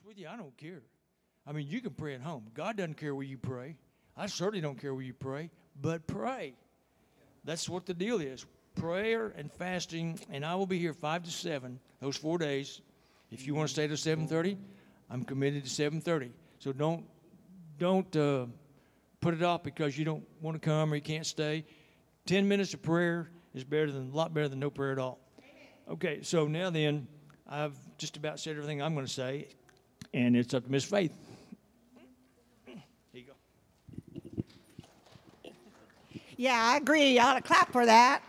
honest with you, I don't care. I mean, you can pray at home. God doesn't care where you pray. I certainly don't care where you pray, but pray. That's what the deal is. Prayer and fasting, and I will be here five to seven those four days. If you want to stay to seven thirty, I'm committed to seven thirty. So don't don't uh, put it off because you don't want to come or you can't stay. Ten minutes of prayer is better than a lot better than no prayer at all. Okay, so now then, I've just about said everything I'm going to say, and it's up to Miss Faith. Here you go. Yeah, I agree. You ought to clap for that.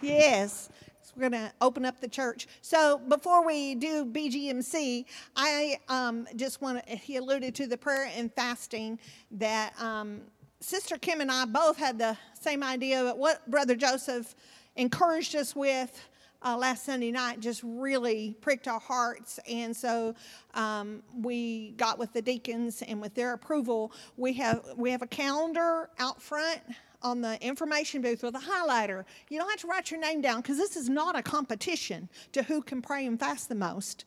Yes. So we're going to open up the church. So before we do BGMC, I um, just want to, he alluded to the prayer and fasting that um, Sister Kim and I both had the same idea, but what Brother Joseph encouraged us with uh, last Sunday night just really pricked our hearts. And so um, we got with the deacons, and with their approval, we have we have a calendar out front on the information booth with a highlighter. You don't have to write your name down because this is not a competition to who can pray and fast the most.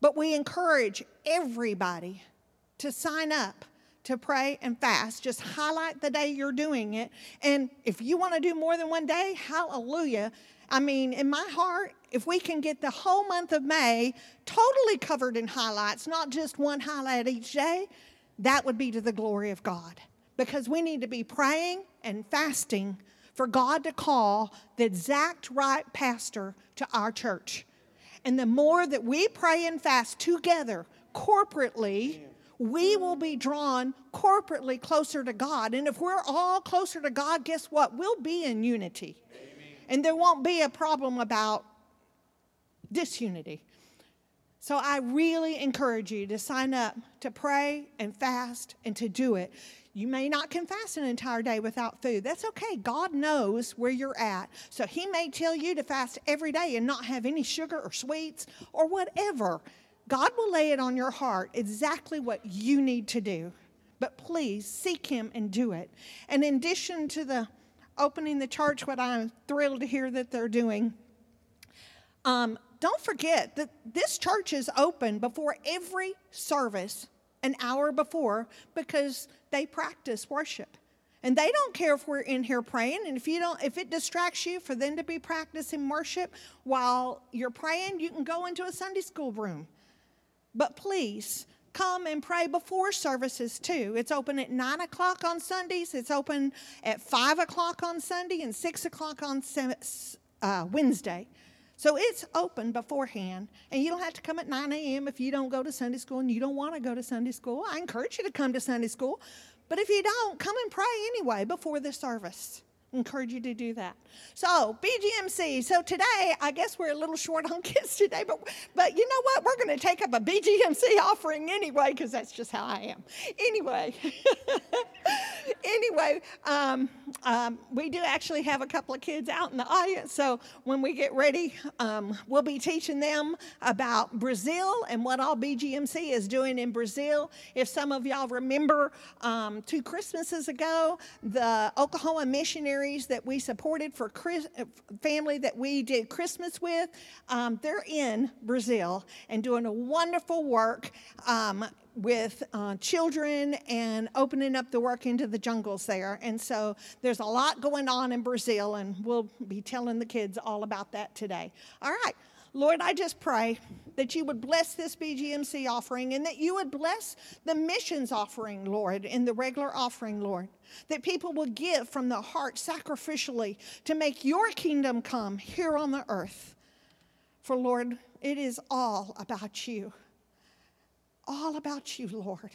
But we encourage everybody to sign up to pray and fast. Just highlight the day you're doing it. And if you want to do more than one day, hallelujah. I mean, in my heart, if we can get the whole month of May totally covered in highlights, not just one highlight each day, that would be to the glory of God. Because we need to be praying and fasting for God to call the exact right pastor to our church. And the more that we pray and fast together, corporately, we will be drawn corporately closer to God. And if we're all closer to God, guess what? We'll be in unity and there won't be a problem about disunity. So I really encourage you to sign up to pray and fast and to do it. You may not can fast an entire day without food. That's okay. God knows where you're at. So He may tell you to fast every day and not have any sugar or sweets or whatever. God will lay it on your heart exactly what you need to do. But please seek Him and do it. And in addition to the opening the church, what I'm thrilled to hear that they're doing. Um, don't forget that this church is open before every service an hour before because they practice worship. And they don't care if we're in here praying. And if you don't, if it distracts you for them to be practicing worship while you're praying, you can go into a Sunday school room. But please come and pray before services too. It's open at 9 o'clock on Sundays, it's open at 5 o'clock on Sunday, and 6 o'clock on uh, Wednesday. So it's open beforehand, and you don't have to come at 9 a.m. if you don't go to Sunday school and you don't want to go to Sunday school. I encourage you to come to Sunday school, but if you don't, come and pray anyway before the service encourage you to do that. So, BGMC. So today, I guess we're a little short on kids today, but but you know what? We're going to take up a BGMC offering anyway because that's just how I am. Anyway, anyway, um, um, we do actually have a couple of kids out in the audience. So when we get ready, um, we'll be teaching them about Brazil and what all BGMC is doing in Brazil. If some of y'all remember, um, two Christmases ago, the Oklahoma missionary that we supported for Chris, uh, family that we did Christmas with, um, they're in Brazil and doing a wonderful work um, with uh, children and opening up the work into the jungles there. And so there's a lot going on in Brazil, and we'll be telling the kids all about that today. All right. Lord, I just pray that you would bless this BGMC offering and that you would bless the missions offering, Lord, and the regular offering, Lord. That people will give from the heart sacrificially to make your kingdom come here on the earth. For, Lord, it is all about you. All about you, Lord.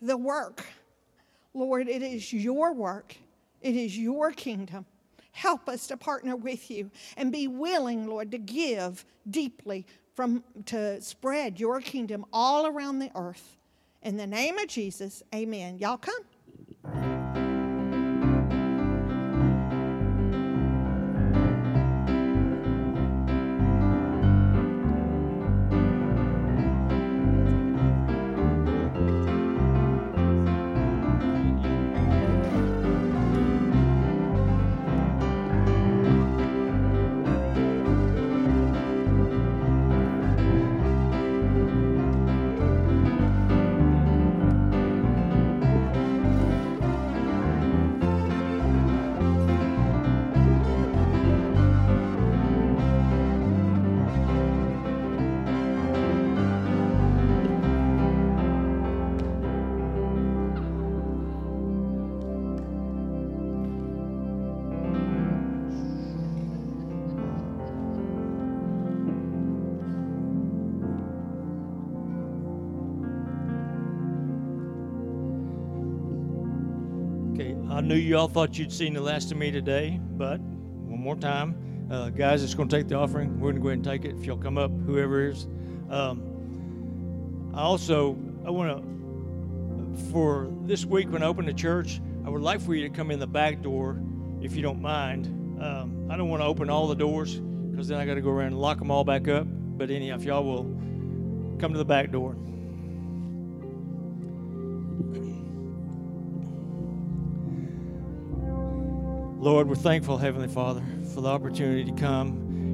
The work, Lord, it is your work, it is your kingdom. Help us to partner with you and be willing, Lord, to give deeply from to spread your kingdom all around the earth. In the name of Jesus, amen. Y'all come. Knew you all thought you'd seen the last of me today, but one more time, uh, guys, it's going to take the offering. We're going to go ahead and take it. If y'all come up, whoever is. Um, I also I want to for this week when I open the church, I would like for you to come in the back door, if you don't mind. Um, I don't want to open all the doors because then I got to go around and lock them all back up. But anyhow, if y'all will come to the back door. Lord, we're thankful, Heavenly Father, for the opportunity to come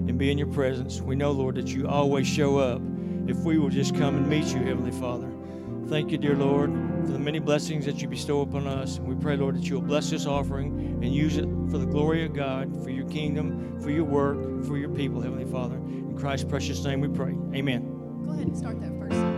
and be in your presence. We know, Lord, that you always show up if we will just come and meet you, Heavenly Father. Thank you, dear Lord, for the many blessings that you bestow upon us. We pray, Lord, that you will bless this offering and use it for the glory of God, for your kingdom, for your work, for your people, Heavenly Father. In Christ's precious name we pray. Amen. Go ahead and start that first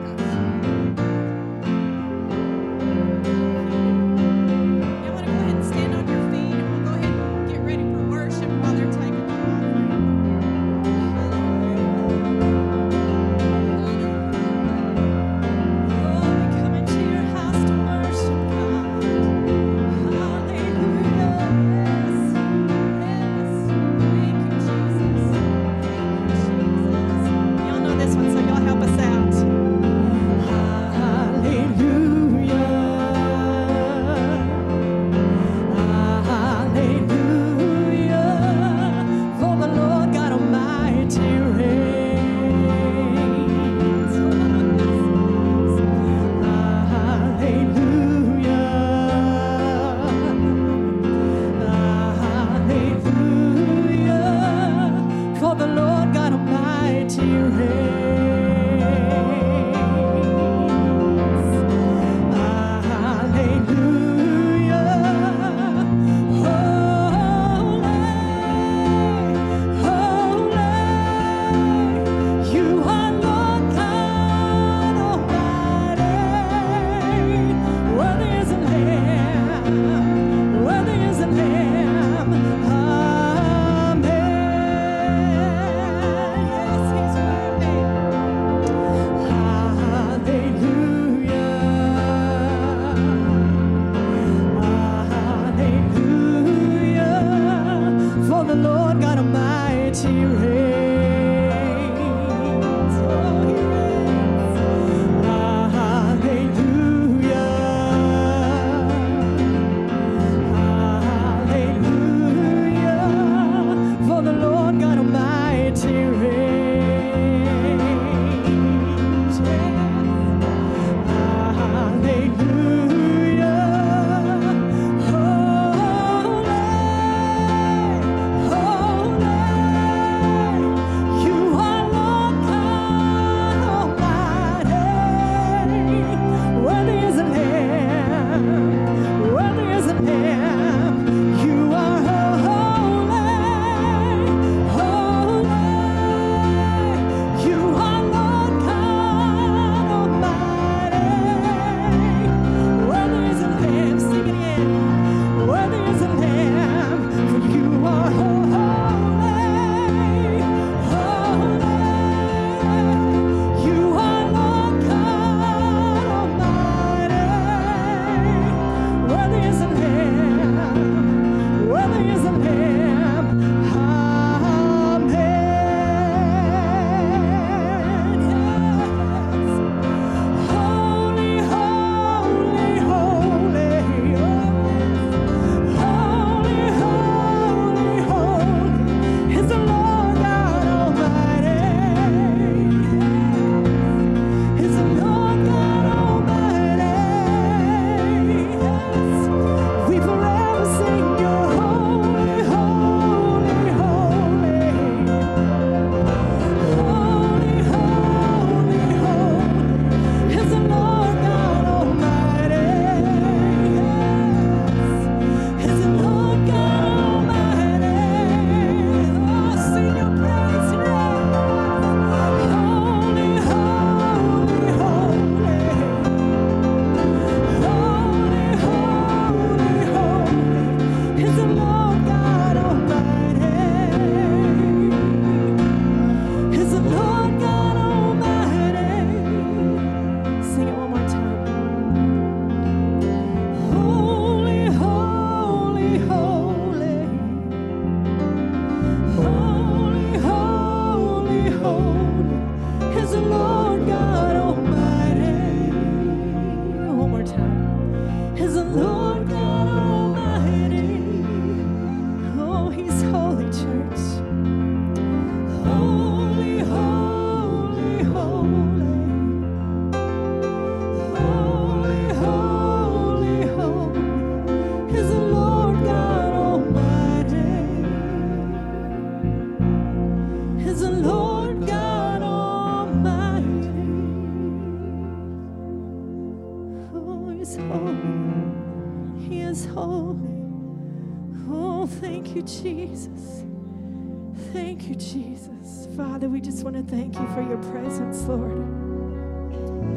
Lord.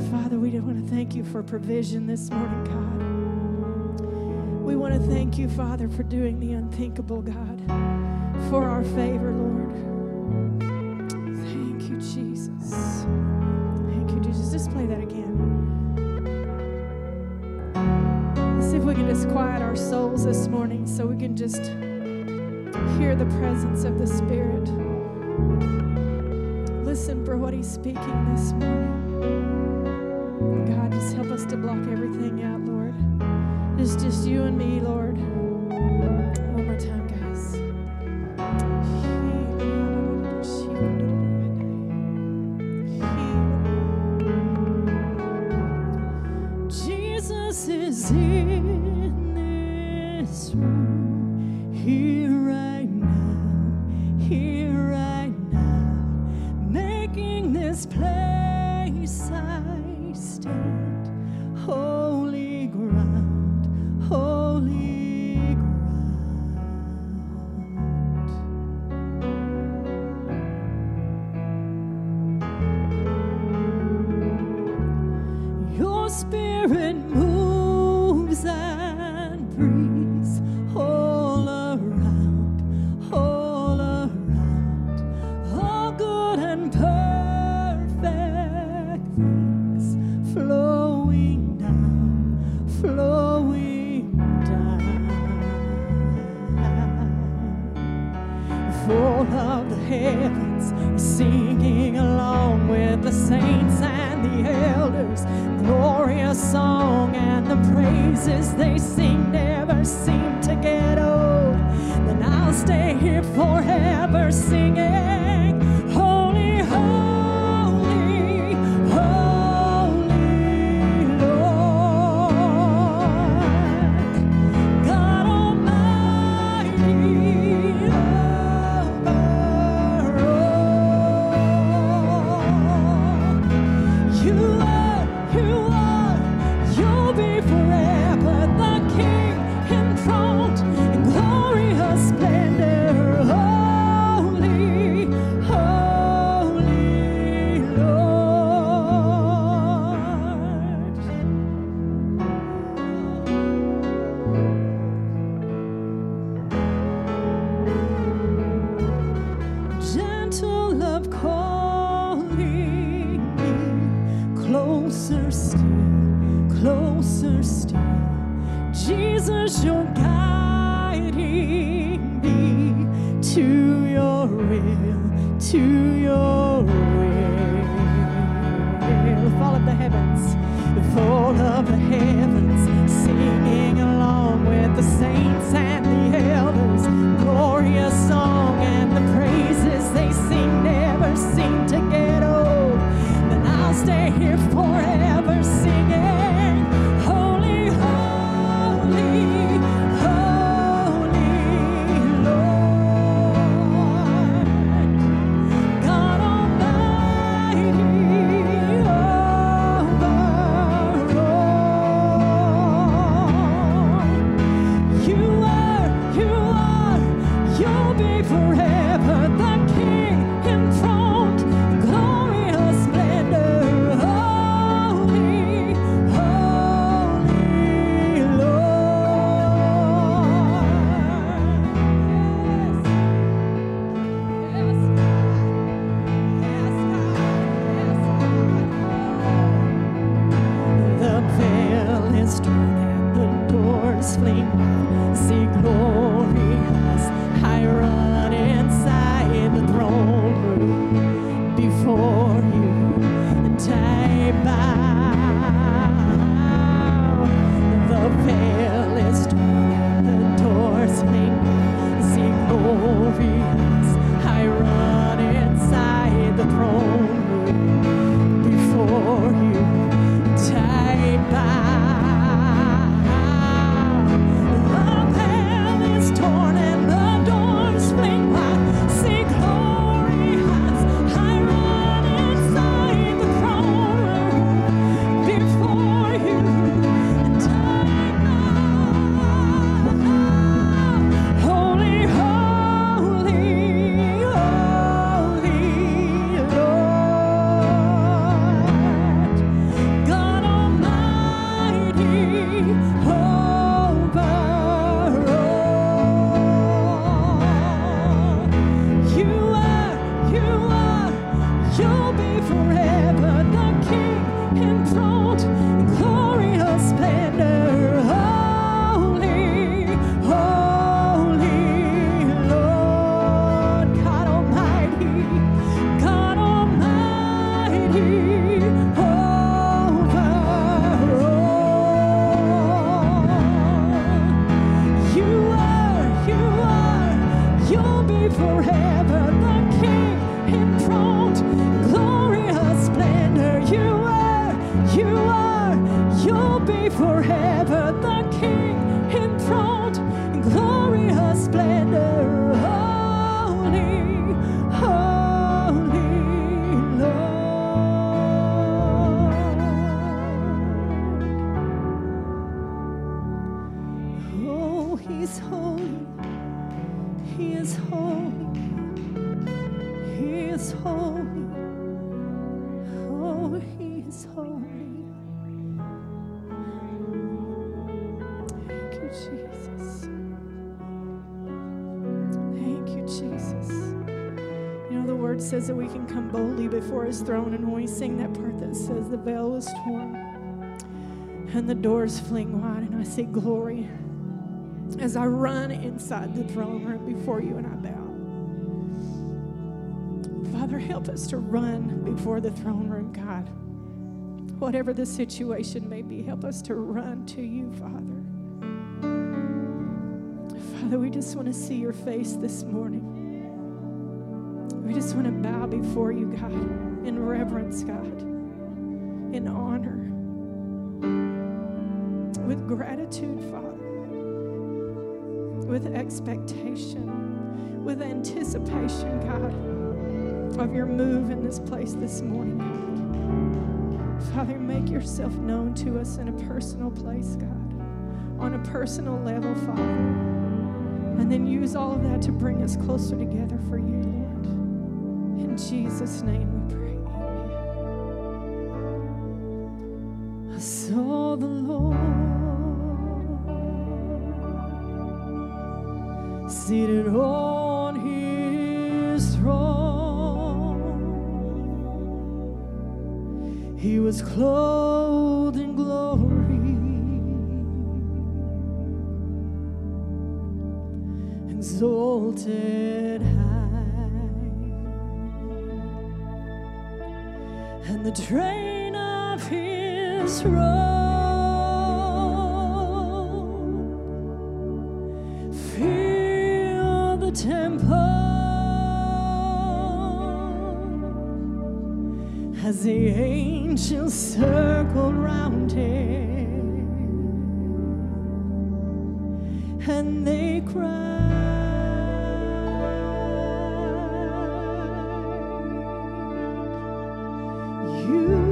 Father, we want to thank you for provision this morning, God. We want to thank you, Father, for doing the unthinkable, God, for our favor, Lord. Thank you, Jesus. Thank you, Jesus. Just play that again. Let's see if we can just quiet our souls this morning so we can just hear the presence of the Spirit listen for what He's speaking this morning. God, just help us to block everything out, Lord. It's just you and me, Lord. His throne, and we sing that part that says the veil was torn and the doors fling wide, and I see glory as I run inside the throne room before you and I bow. Father, help us to run before the throne room, God. Whatever the situation may be, help us to run to you, Father. Father, we just want to see your face this morning. We just want to bow before you, God, in reverence, God, in honor, with gratitude, Father with expectation, with anticipation, God, of your move in this place this morning, God. Father, make yourself known to us in a personal place, God, on a personal level, Father. And then use all of that to bring us closer together for you, Lord. In Jesus' name we pray. Saw the Lord seated on his throne. He was clothed in glory, exalted high, and the train fill the as the angels circled round him and they cried, You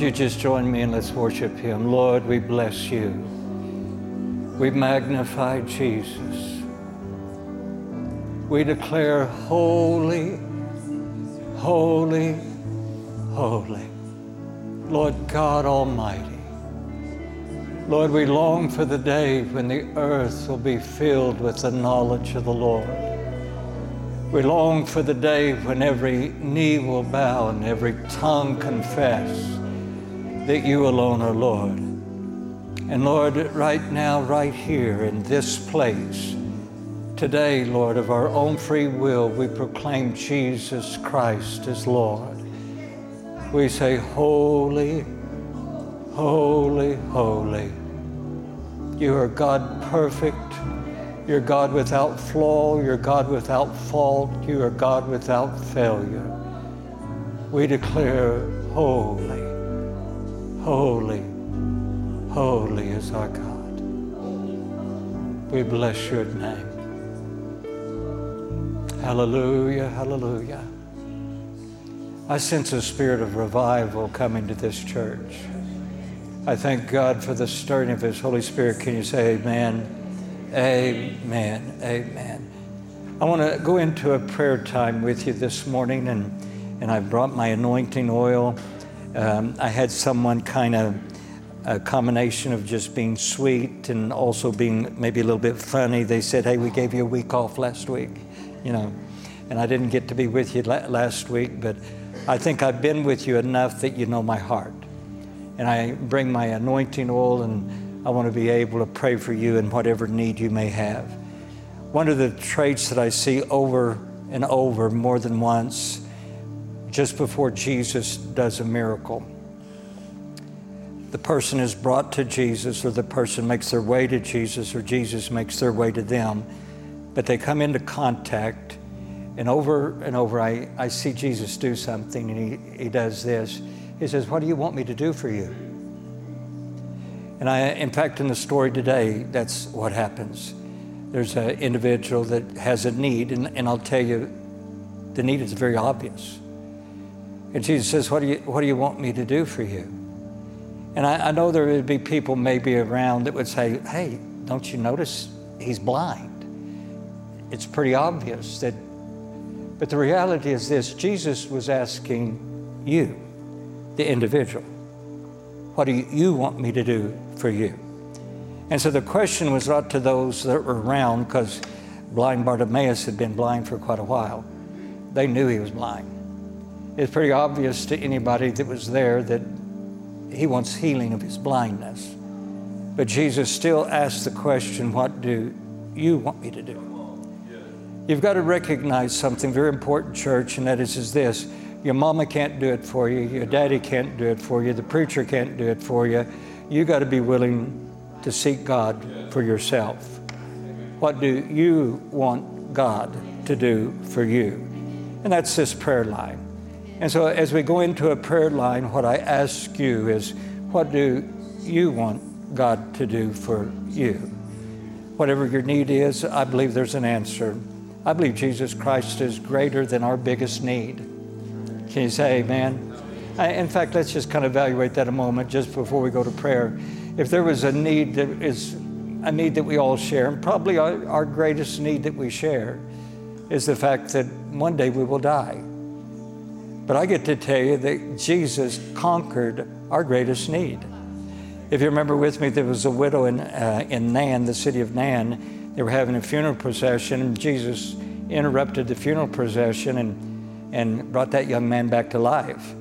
You just join me and let's worship Him? Lord, we bless you. We magnify Jesus. We declare holy, holy, holy. Lord God Almighty. Lord, we long for the day when the earth will be filled with the knowledge of the Lord. We long for the day when every knee will bow and every tongue confess that you alone are Lord. And Lord, right now, right here in this place, today, Lord, of our own free will, we proclaim Jesus Christ as Lord. We say, Holy, holy, holy. You are God perfect. You're God without flaw. You're God without fault. You are God without failure. We declare holy, holy, holy is our God. We bless your name. Hallelujah, hallelujah. I sense a spirit of revival coming to this church. I thank God for the stirring of His Holy Spirit. Can you say amen? Amen. Amen. I want to go into a prayer time with you this morning, and, and I brought my anointing oil. Um, I had someone kind of a combination of just being sweet and also being maybe a little bit funny. They said, Hey, we gave you a week off last week, you know, and I didn't get to be with you la- last week, but I think I've been with you enough that you know my heart and I bring my anointing oil, and I want to be able to pray for you in whatever need you may have. One of the traits that I see over and over more than once, just before Jesus does a miracle, the person is brought to Jesus, or the person makes their way to Jesus, or Jesus makes their way to them, but they come into contact. And over and over, I, I see Jesus do something, and he, he does this. He says, What do you want me to do for you? And I, in fact, in the story today, that's what happens. There's an individual that has a need, and, and I'll tell you, the need is very obvious. And Jesus says, What do you, what do you want me to do for you? And I, I know there would be people maybe around that would say, Hey, don't you notice he's blind? It's pretty obvious that But the reality is this Jesus was asking you, the individual, what do you want me to do for you? And so the question was not to those that were around, because blind Bartimaeus had been blind for quite a while. They knew he was blind. It's pretty obvious to anybody that was there that he wants healing of his blindness. But Jesus still asked the question, What do you want me to do? You've got to recognize something very important, church, and that is, is this your mama can't do it for you, your daddy can't do it for you, the preacher can't do it for you. You got to be willing to seek God for yourself. What do you want God to do for you? And that's this prayer line. And so, as we go into a prayer line, what I ask you is, what do you want God to do for you? Whatever your need is, I believe there's an answer. I believe Jesus Christ is greater than our biggest need. Can you say amen? In fact, let's just kind of evaluate that a moment just before we go to prayer. If there was a need that is a need that we all share, and probably our, our greatest need that we share is the fact that one day we will die. But I get to tell you that Jesus conquered our greatest need. If you remember with me, there was a widow in, uh, in Nain, the city of Nan. They were having a funeral procession, and Jesus interrupted the funeral procession and, and brought that young man back to life.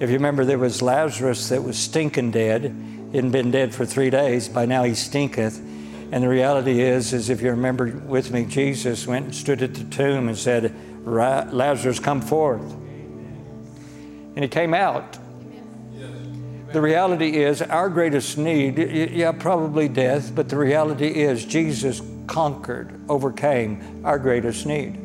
If you remember, there was Lazarus that was stinking dead. He had been dead for three days. By now he stinketh. And the reality is, is if you remember with me, Jesus went and stood at the tomb and said, Lazarus, come forth and he came out. The reality is, our greatest need, yeah, probably death, but the reality is, Jesus conquered, overcame our greatest need.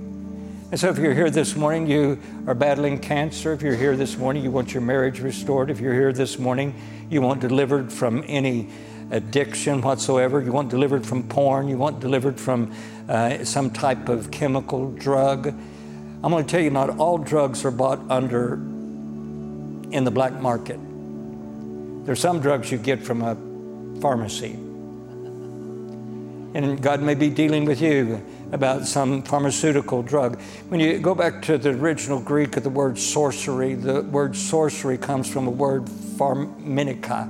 And so, if you're here this morning, you are battling cancer. If you're here this morning, you want your marriage restored. If you're here this morning, you want delivered from any addiction whatsoever. You want delivered from porn. You want delivered from uh, some type of chemical drug. I'm going to tell you, not all drugs are bought under in the black market. There's some drugs you get from a pharmacy. And God may be dealing with you about some pharmaceutical drug. When you go back to the original Greek of the word sorcery, the word sorcery comes from a word pharminica.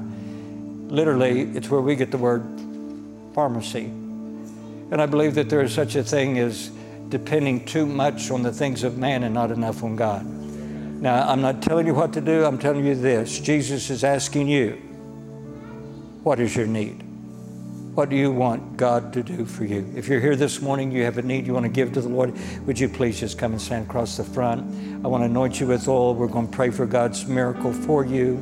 Literally, it's where we get the word pharmacy. And I believe that there is such a thing as depending too much on the things of man and not enough on God. Now, I'm not telling you what to do, I'm telling you this. Jesus is asking you, what is your need? What do you want God to do for you? If you're here this morning, you have a need you want to give to the Lord, would you please just come and stand across the front? I want to anoint you with oil. We're going to pray for God's miracle for you.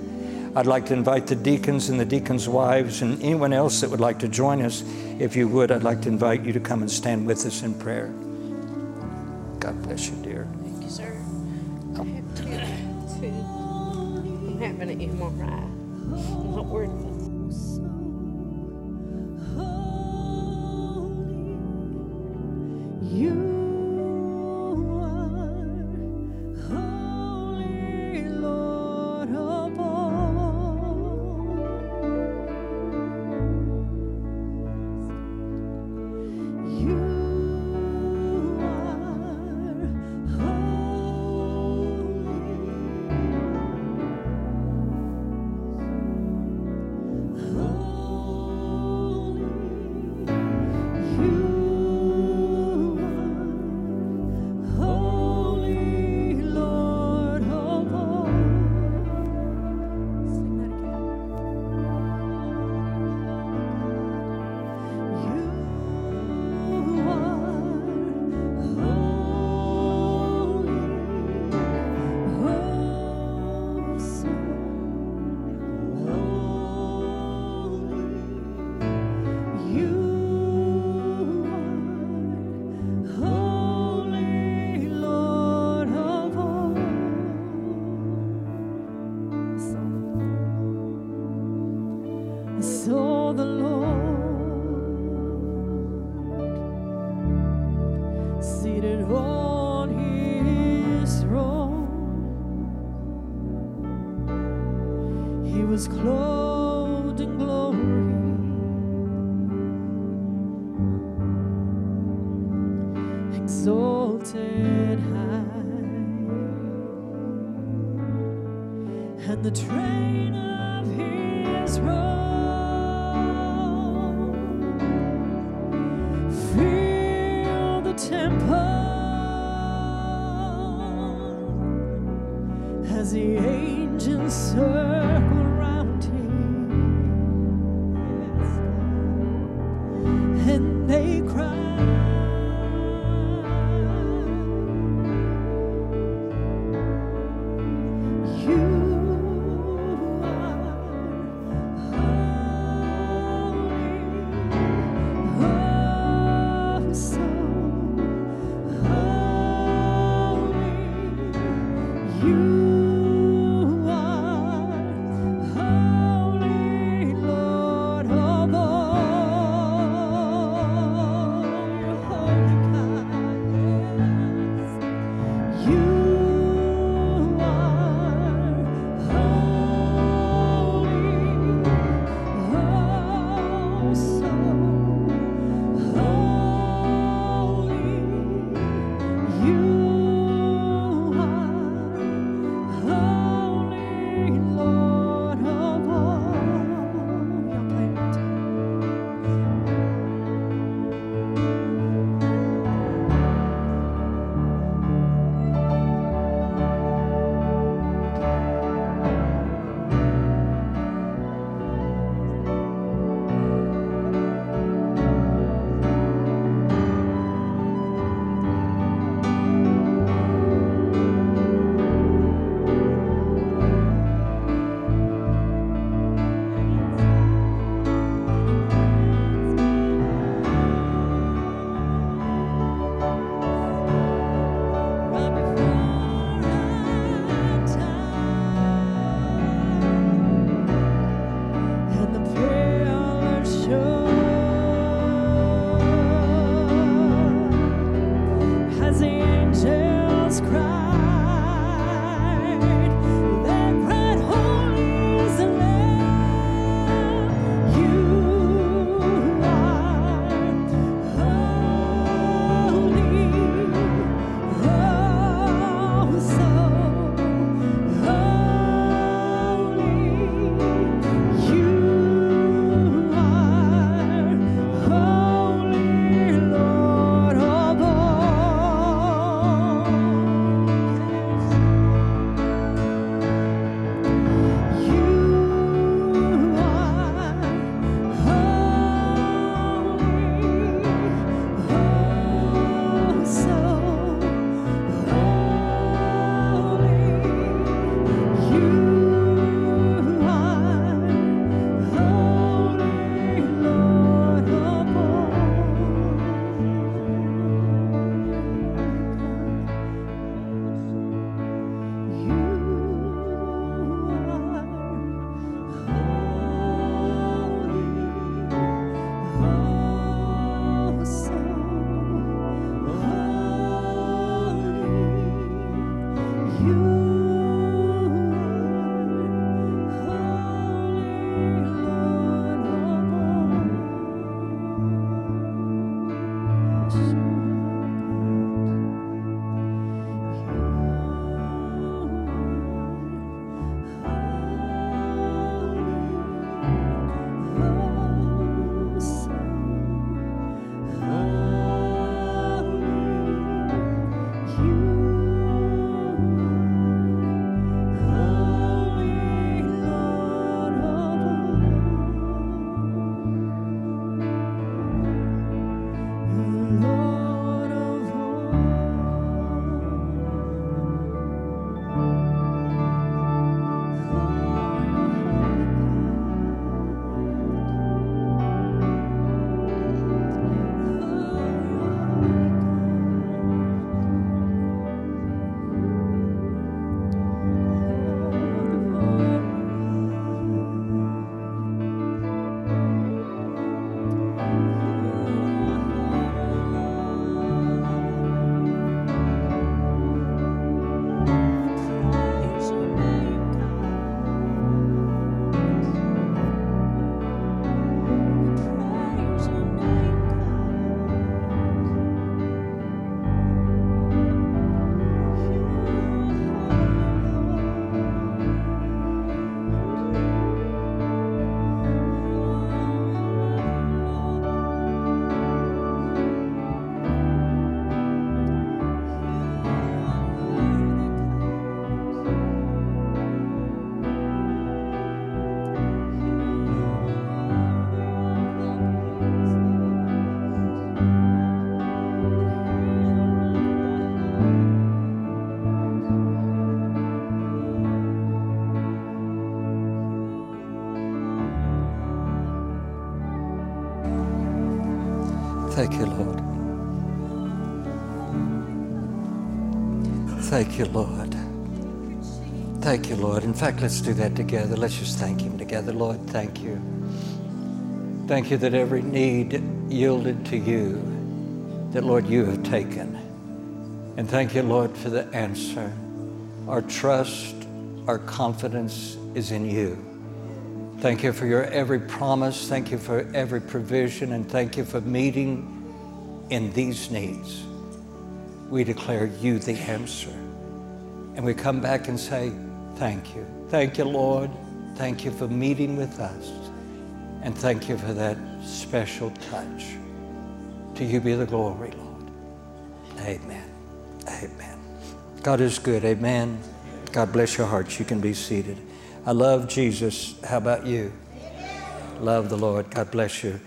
I'd like to invite the deacons and the deacons' wives and anyone else that would like to join us. If you would, I'd like to invite you to come and stand with us in prayer. God bless you, dear. I'm having an MRI. I'm not worried about You Thank you, Lord. Thank you, Lord. In fact, let's do that together. Let's just thank Him together. Lord, thank you. Thank you that every need yielded to you, that, Lord, you have taken. And thank you, Lord, for the answer. Our trust, our confidence is in you. Thank you for your every promise. Thank you for every provision. And thank you for meeting in these needs. We declare you the answer. And we come back and say, Thank you. Thank you, Lord. Thank you for meeting with us. And thank you for that special touch. To you be the glory, Lord. Amen. Amen. God is good. Amen. God bless your hearts. You can be seated. I love Jesus. How about you? Love the Lord. God bless you.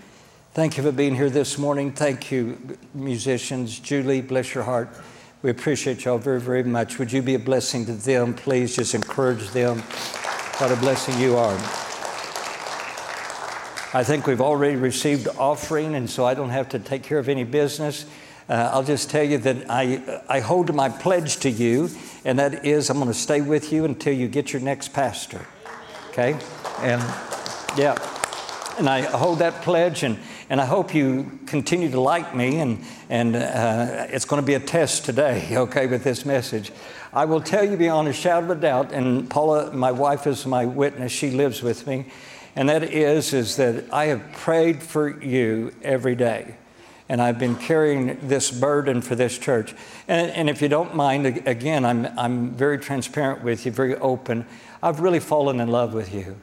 Thank you for being here this morning. Thank you, musicians. Julie, bless your heart. We appreciate y'all very, very much. Would you be a blessing to them? Please just encourage them. What a blessing you are. I think we've already received offering, and so I don't have to take care of any business. Uh, I'll just tell you that I, I hold my pledge to you, and that is I'm going to stay with you until you get your next pastor. Okay? And yeah, and I hold that pledge, and, and I hope you continue to like me, and, and uh, it's going to be a test today, okay, with this message. I will tell you beyond a shadow of a doubt, and Paula, my wife, is my witness, she lives with me and that is is that I have prayed for you every day. And I've been carrying this burden for this church. And, and if you don't mind, again, I'm, I'm very transparent with you, very open. I've really fallen in love with you.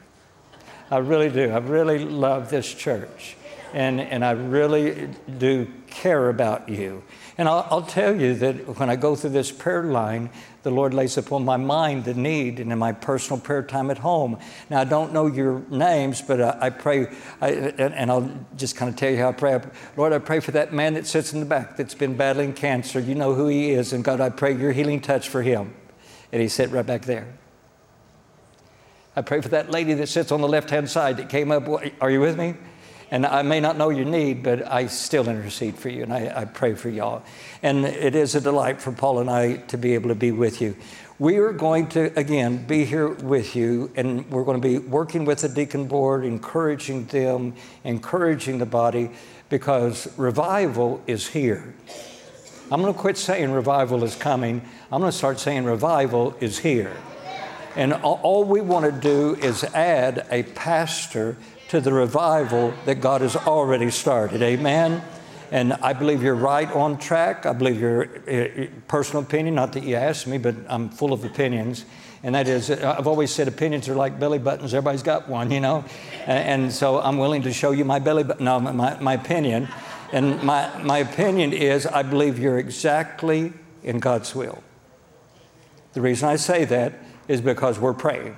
I really do. I really love this church. And, and I really do care about you. And I'll, I'll, tell you that when I go through this prayer line, the Lord lays upon my mind the need and in my personal prayer time at home. Now, I don't know your names, but I, I pray, I, and, and, I'll just kind of tell you how I pray. Lord, I pray for that man that sits in the back that's been battling cancer. You know who he is. And God, I pray your healing touch for him. And he sat right back there. I pray for that lady that sits on the left hand side that came up. Are you with me? And I may not know your need, but I still intercede for you and I, I, pray for y'all. And it is a delight for Paula and I to be able to be with you. We are going to, again, be here with you, and we're going to be working with the deacon board, encouraging them, encouraging the body, because revival is here. I'm going to quit saying revival is coming. I'm going to start saying revival is here. And all we want to do is add a pastor to the revival that God has already started. Amen. And I believe you're right on track. I believe your uh, personal opinion, not that you asked me, but I'm full of opinions. And that is, I've always said opinions are like belly buttons. Everybody's got one, you know? And, and so I'm willing to show you my belly button, no, my, my opinion. And my, my opinion is I believe you're exactly in God's will. The reason I say that is because we're praying.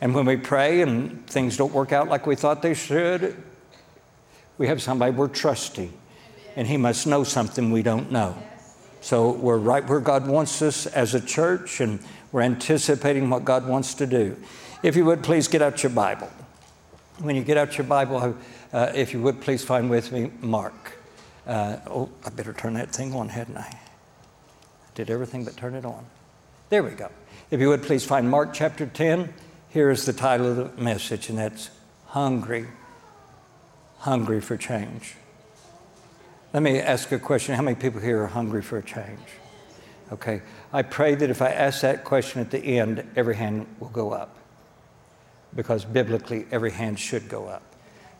And when we pray and things don't work out like we thought they should, we have somebody we're trusting. And he must know something we don't know. So we're right where God wants us as a church, and we're anticipating what God wants to do. If you would please get out your Bible. When you get out your Bible, uh, if you would please find with me Mark. Uh, oh, I better turn that thing on, hadn't I? Did everything but turn it on. There we go. If you would please find Mark chapter 10. Here is the title of the message, and that's Hungry, Hungry for Change. Let me ask a question. How many people here are hungry for a change? Okay. I pray that if I ask that question at the end, every hand will go up. Because biblically, every hand should go up.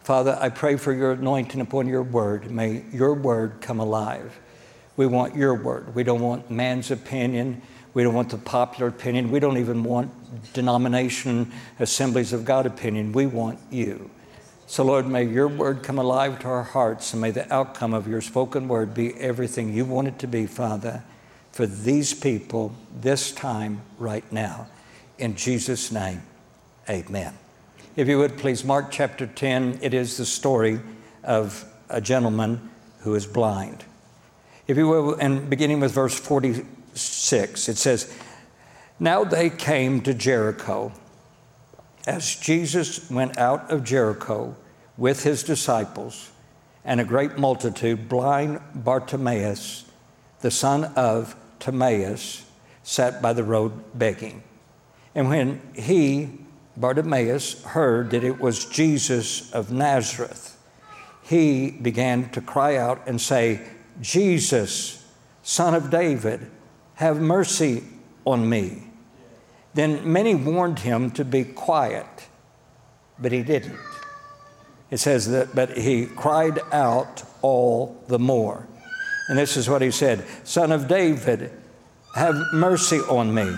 Father, I pray for your anointing upon your word. May your word come alive. We want your word. We don't want man's opinion. We don't want the popular opinion. We don't even want denomination, assemblies of God opinion. We want you. So, Lord, may your word come alive to our hearts, and may the outcome of your spoken word be everything you want it to be, Father, for these people this time, right now. In Jesus' name, amen. If you would please, Mark chapter 10, it is the story of a gentleman who is blind. If you will, and beginning with verse 46, It says, Now they came to Jericho. As Jesus went out of Jericho with his disciples, and a great multitude, blind Bartimaeus, the son of Timaeus, sat by the road begging. And when he, Bartimaeus, heard that it was Jesus of Nazareth, he began to cry out and say, Jesus, son of David, have mercy on me. Then many warned him to be quiet, but he didn't. It says that, but he cried out all the more. And this is what he said Son of David, have mercy on me.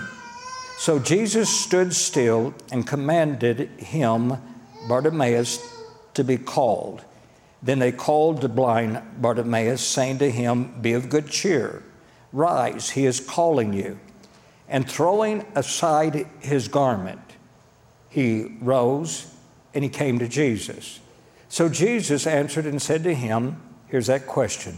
So Jesus stood still and commanded him, Bartimaeus, to be called. Then they called the blind Bartimaeus, saying to him, Be of good cheer, rise, he is calling you. And throwing aside his garment, he rose and he came to Jesus. So Jesus answered and said to him, Here's that question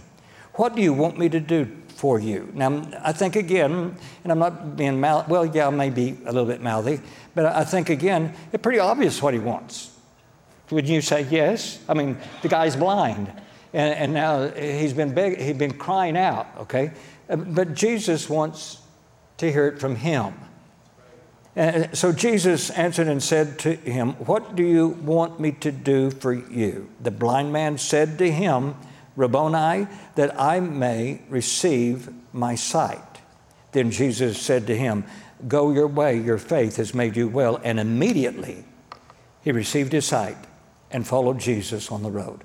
What do you want me to do for you? Now, I think again, and I'm not being well, yeah, I may be a little bit mouthy, but I think again, it's pretty obvious what he wants. Would you say yes? I mean, the guy's blind, and, and now he's been big, he's been crying out, okay? Uh, but Jesus wants to hear it from him. And so Jesus answered and said to him, What do you want me to do for you? The blind man said to him, Rabboni, that I may receive my sight. Then Jesus said to him, Go your way, your faith has made you well. And immediately he received his sight and followed Jesus on the road.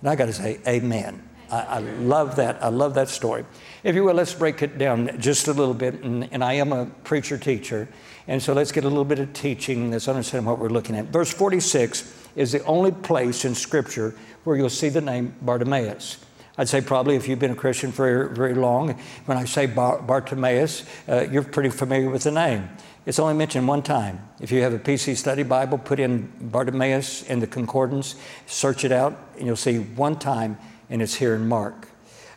And I got to say, Amen. I, I, love that. I love that story. If you will, let's break it down just a little bit. And, and I am a preacher teacher. And so let's get a little bit of teaching. Let's understand what we're looking at. Verse 46 is the only place in Scripture where you'll see the name Bartimaeus. I'd say probably if you've been a Christian for very long, when I say Bar- Bartimaeus, uh, you're pretty familiar with the name. It's only mentioned one time. If you have a PC study Bible, put in Bartimaeus in the concordance, search it out, and you'll see one time, and it's here in Mark.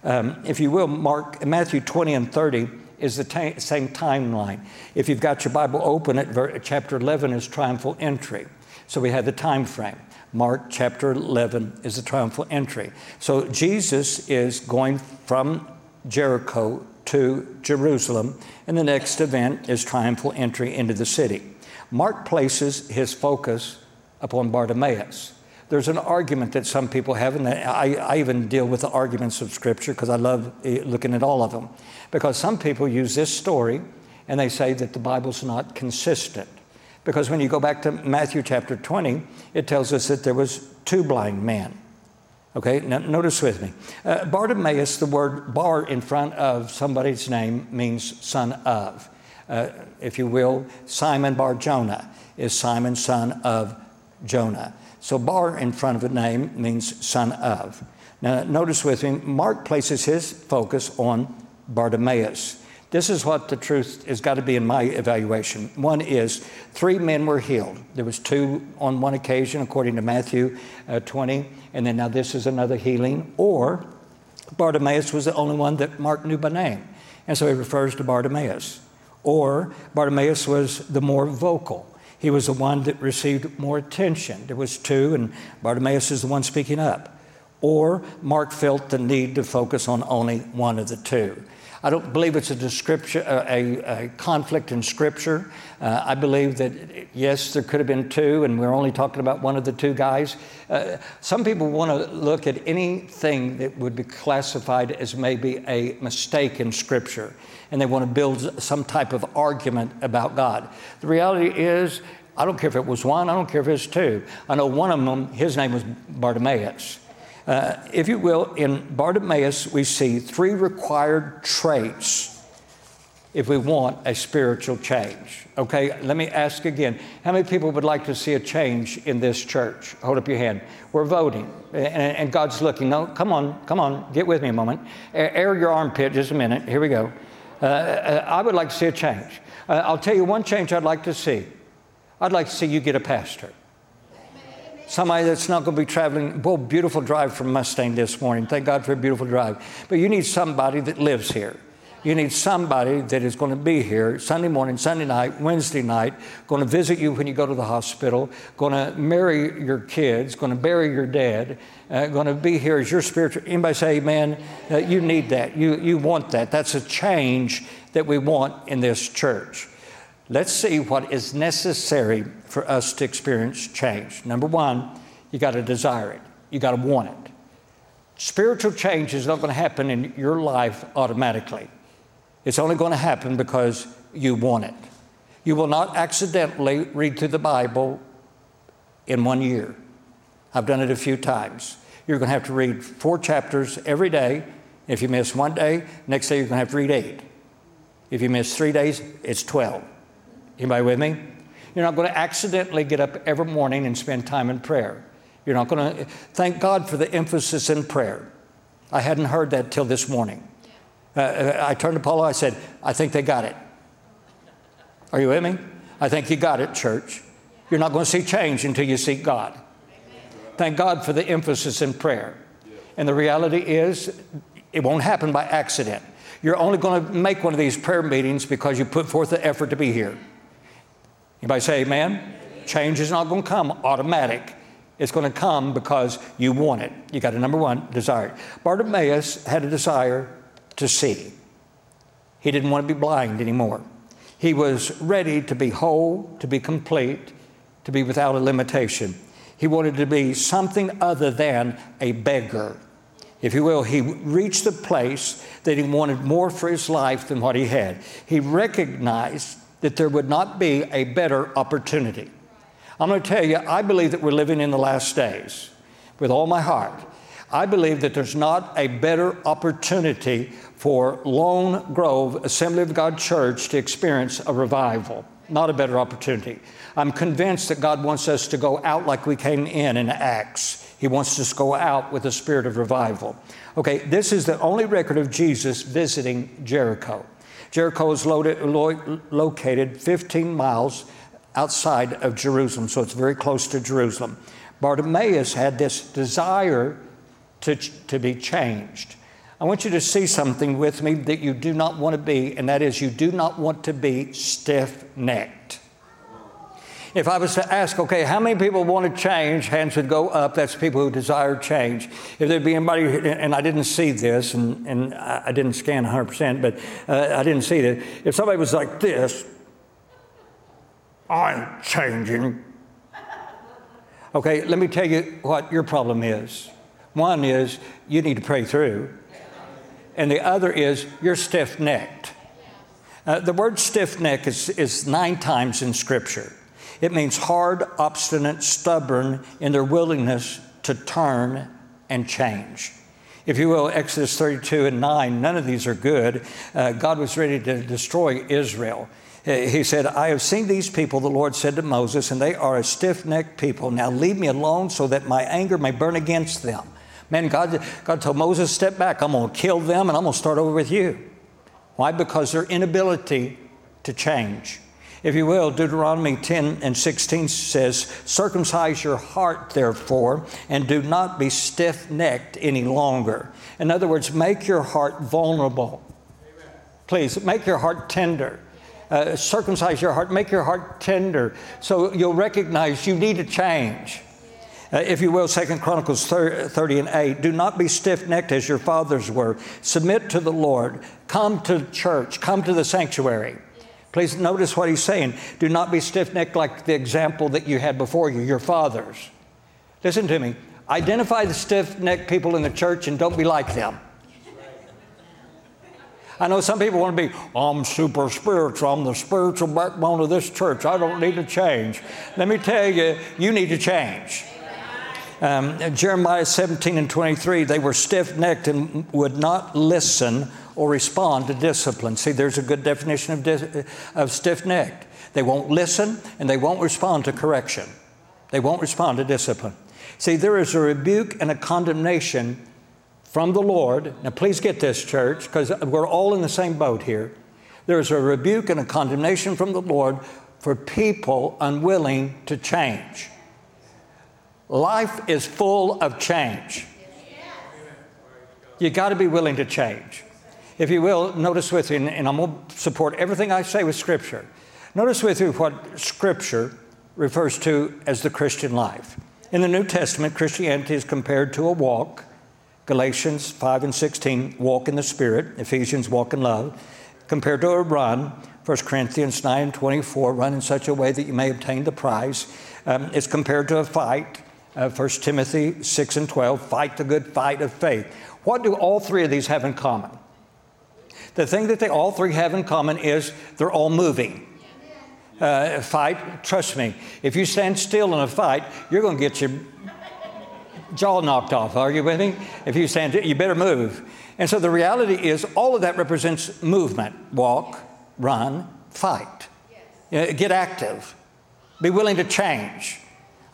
Um, if you will, Mark, Matthew 20 and 30 is the same timeline. If you've got your Bible open at ver- chapter 11 is triumphal entry. So we have the time frame. Mark chapter 11 is the triumphal entry. So Jesus is going from Jericho to Jerusalem, and the next event is triumphal entry into the city. Mark places his focus upon Bartimaeus. There's an argument that some people have, and I, I even deal with the arguments of Scripture because I love eh, looking at all of them. Because some people use this story and they say that the Bible's not consistent. Because when you go back to Matthew chapter 20, it tells us that there was two blind men. Okay, now notice with me. Uh, Bartimaeus, the word bar in front of somebody's name means son of. Uh, if you will, Simon Bar Jonah is Simon, son of Jonah. So bar in front of a name means son of. Now notice with me, Mark places his focus on Bartimaeus. This is what the truth has got to be in my evaluation. One is three men were healed. There was two on one occasion, according to Matthew uh, 20, and then now this is another healing. Or Bartimaeus was the only one that Mark knew by name, and so he refers to Bartimaeus. Or Bartimaeus was the more vocal. He was the one that received more attention. There was two, and Bartimaeus is the one speaking up. Or Mark felt the need to focus on only one of the two. I don't believe it's a description, a, a conflict in Scripture. Uh, I believe that yes, there could have been two, and we're only talking about one of the two guys. Uh, some people want to look at anything that would be classified as maybe a mistake in Scripture, and they want to build some type of argument about God. The reality is, I don't care if it was one, I don't care if it's two. I know one of them, his name was Bartimaeus. Uh, if you will, in Bartimaeus, we see three required traits if we want a spiritual change. Okay, let me ask again how many people would like to see a change in this church? Hold up your hand. We're voting, and, and God's looking. No, come on, come on, get with me a moment. Air your armpit just a minute. Here we go. Uh, uh, I would like to see a change. Uh, I'll tell you one change I'd like to see. I'd like to see you get a pastor. Somebody that's not going to be traveling. Well, beautiful drive from Mustang this morning. Thank God for a beautiful drive. But you need somebody that lives here. You need somebody that is going to be here Sunday morning, Sunday night, Wednesday night, going to visit you when you go to the hospital, going to marry your kids, going to bury your dad, uh, going to be here as your spiritual. Anybody say amen? Uh, you need that. You, you want that. That's a change that we want in this church. Let's see what is necessary for us to experience change. Number one, you got to desire it, you got to want it. Spiritual change is not going to happen in your life automatically. It's only going to happen because you want it. You will not accidentally read through the Bible in one year. I've done it a few times. You're going to have to read four chapters every day. If you miss one day, next day you're going to have to read eight. If you miss three days, it's 12. Anybody with me? You're not going to accidentally get up every morning and spend time in prayer. You're not going to thank God for the emphasis in prayer. I hadn't heard that till this morning. Uh, I turned to Paula, I said, I think they got it. Are you with me? I think you got it, church. You're not going to see change until you seek God. Thank God for the emphasis in prayer. And the reality is, it won't happen by accident. You're only going to make one of these prayer meetings because you put forth the effort to be here. Anybody say amen? Change is not going to come automatic. It's going to come because you want it. You got a number one desire. Bartimaeus had a desire to see. He didn't want to be blind anymore. He was ready to be whole, to be complete, to be without a limitation. He wanted to be something other than a beggar. If you will, he reached the place that he wanted more for his life than what he had. He recognized that there would not be a better opportunity. I'm going to tell you, I believe that we're living in the last days with all my heart. I believe that there's not a better opportunity for Lone Grove Assembly of God Church to experience a revival. Not a better opportunity. I'm convinced that God wants us to go out like we came in in Acts. He wants us to go out with a spirit of revival. Okay, this is the only record of Jesus visiting Jericho. Jericho is loaded, lo- located 15 miles outside of Jerusalem, so it's very close to Jerusalem. Bartimaeus had this desire to, to be changed. I want you to see something with me that you do not want to be, and that is you do not want to be stiff necked. If I was to ask, okay, how many people want to change? Hands would go up. That's people who desire change. If there'd be anybody, and I didn't see this, and, and I didn't scan 100%, but uh, I didn't see that. If somebody was like this, I'm changing. Okay, let me tell you what your problem is. One is you need to pray through and the other is you're stiff necked. Uh, the word stiff neck is, is nine times in Scripture. It means hard, obstinate, stubborn in their willingness to turn and change. If you will, Exodus 32 and 9, none of these are good. Uh, God was ready to destroy Israel. He said, I have seen these people, the Lord said to Moses, and they are a stiff necked people. Now leave me alone so that my anger may burn against them. Man, God, God told Moses, step back. I'm going to kill them and I'm going to start over with you. Why? Because their inability to change. If you will, Deuteronomy 10 and 16 says, Circumcise your heart, therefore, and do not be stiff necked any longer. In other words, make your heart vulnerable. Please, make your heart tender. Uh, circumcise your heart, make your heart tender so you'll recognize you need to change. Uh, if you will, Second Chronicles 30 and 8, do not be stiff necked as your fathers were. Submit to the Lord. Come to church. Come to the sanctuary. Please notice what he's saying. Do not be stiff necked like the example that you had before you, your fathers. Listen to me. Identify the stiff necked people in the church and don't be like them. I know some people want to be, I'm super spiritual. I'm the spiritual backbone of this church. I don't need to change. Let me tell you, you need to change. Um, Jeremiah 17 and 23, they were stiff necked and would not listen or respond to discipline. See, there's a good definition of, of stiff necked. They won't listen and they won't respond to correction. They won't respond to discipline. See, there is a rebuke and a condemnation from the Lord. Now, please get this, church, because we're all in the same boat here. There's a rebuke and a condemnation from the Lord for people unwilling to change. Life is full of change. You got to be willing to change. If you will, notice with me, and- I'm going to support everything I say with Scripture. Notice with me what Scripture refers to as the Christian life. In the New Testament, Christianity is compared to a walk. Galatians 5 and 16, walk in the Spirit. Ephesians, walk in love. Compared to a run, 1 Corinthians 9 and 24, run in such a way that you may obtain the prize. Um, it's compared to a fight. Uh, 1 Timothy 6 and 12, fight the good fight of faith. What do all three of these have in common? The thing that they all three have in common is they're all moving. Uh, fight, trust me, if you stand still in a fight, you're going to get your jaw knocked off. Are you with me? If you stand, you better move. And so the reality is, all of that represents movement walk, run, fight. You get active, be willing to change.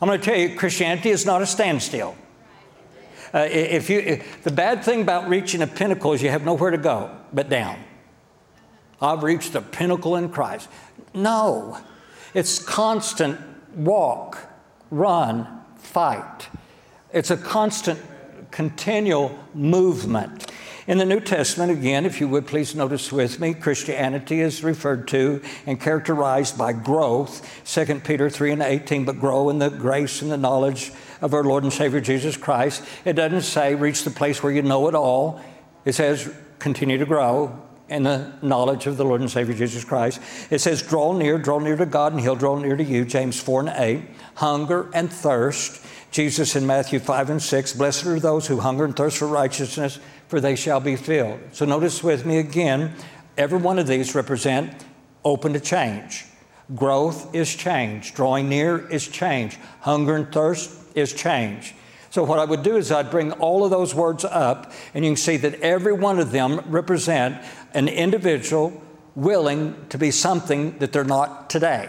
I'm going to tell you, Christianity is not a standstill. Uh, if you, if, the bad thing about reaching a pinnacle is you have nowhere to go but down. I've reached the pinnacle in Christ. No, it's constant walk, run, fight. It's a constant, continual movement. In the New Testament, again, if you would please notice with me, Christianity is referred to and characterized by growth. 2 Peter 3 and 18, but grow in the grace and the knowledge of our Lord and Savior Jesus Christ. It doesn't say reach the place where you know it all, it says continue to grow in the knowledge of the Lord and Savior Jesus Christ. It says, draw near, draw near to God, and He'll draw near to you. James 4 and 8. Hunger and thirst. Jesus in Matthew 5 and 6. Blessed are those who hunger and thirst for righteousness, for they shall be filled. So notice with me again, every one of these represent open to change. Growth is change. Drawing near is change. Hunger and thirst is change. So, what I would do is I'd bring all of those words up, and you can see that every one of them represent an individual willing to be something that they're not today,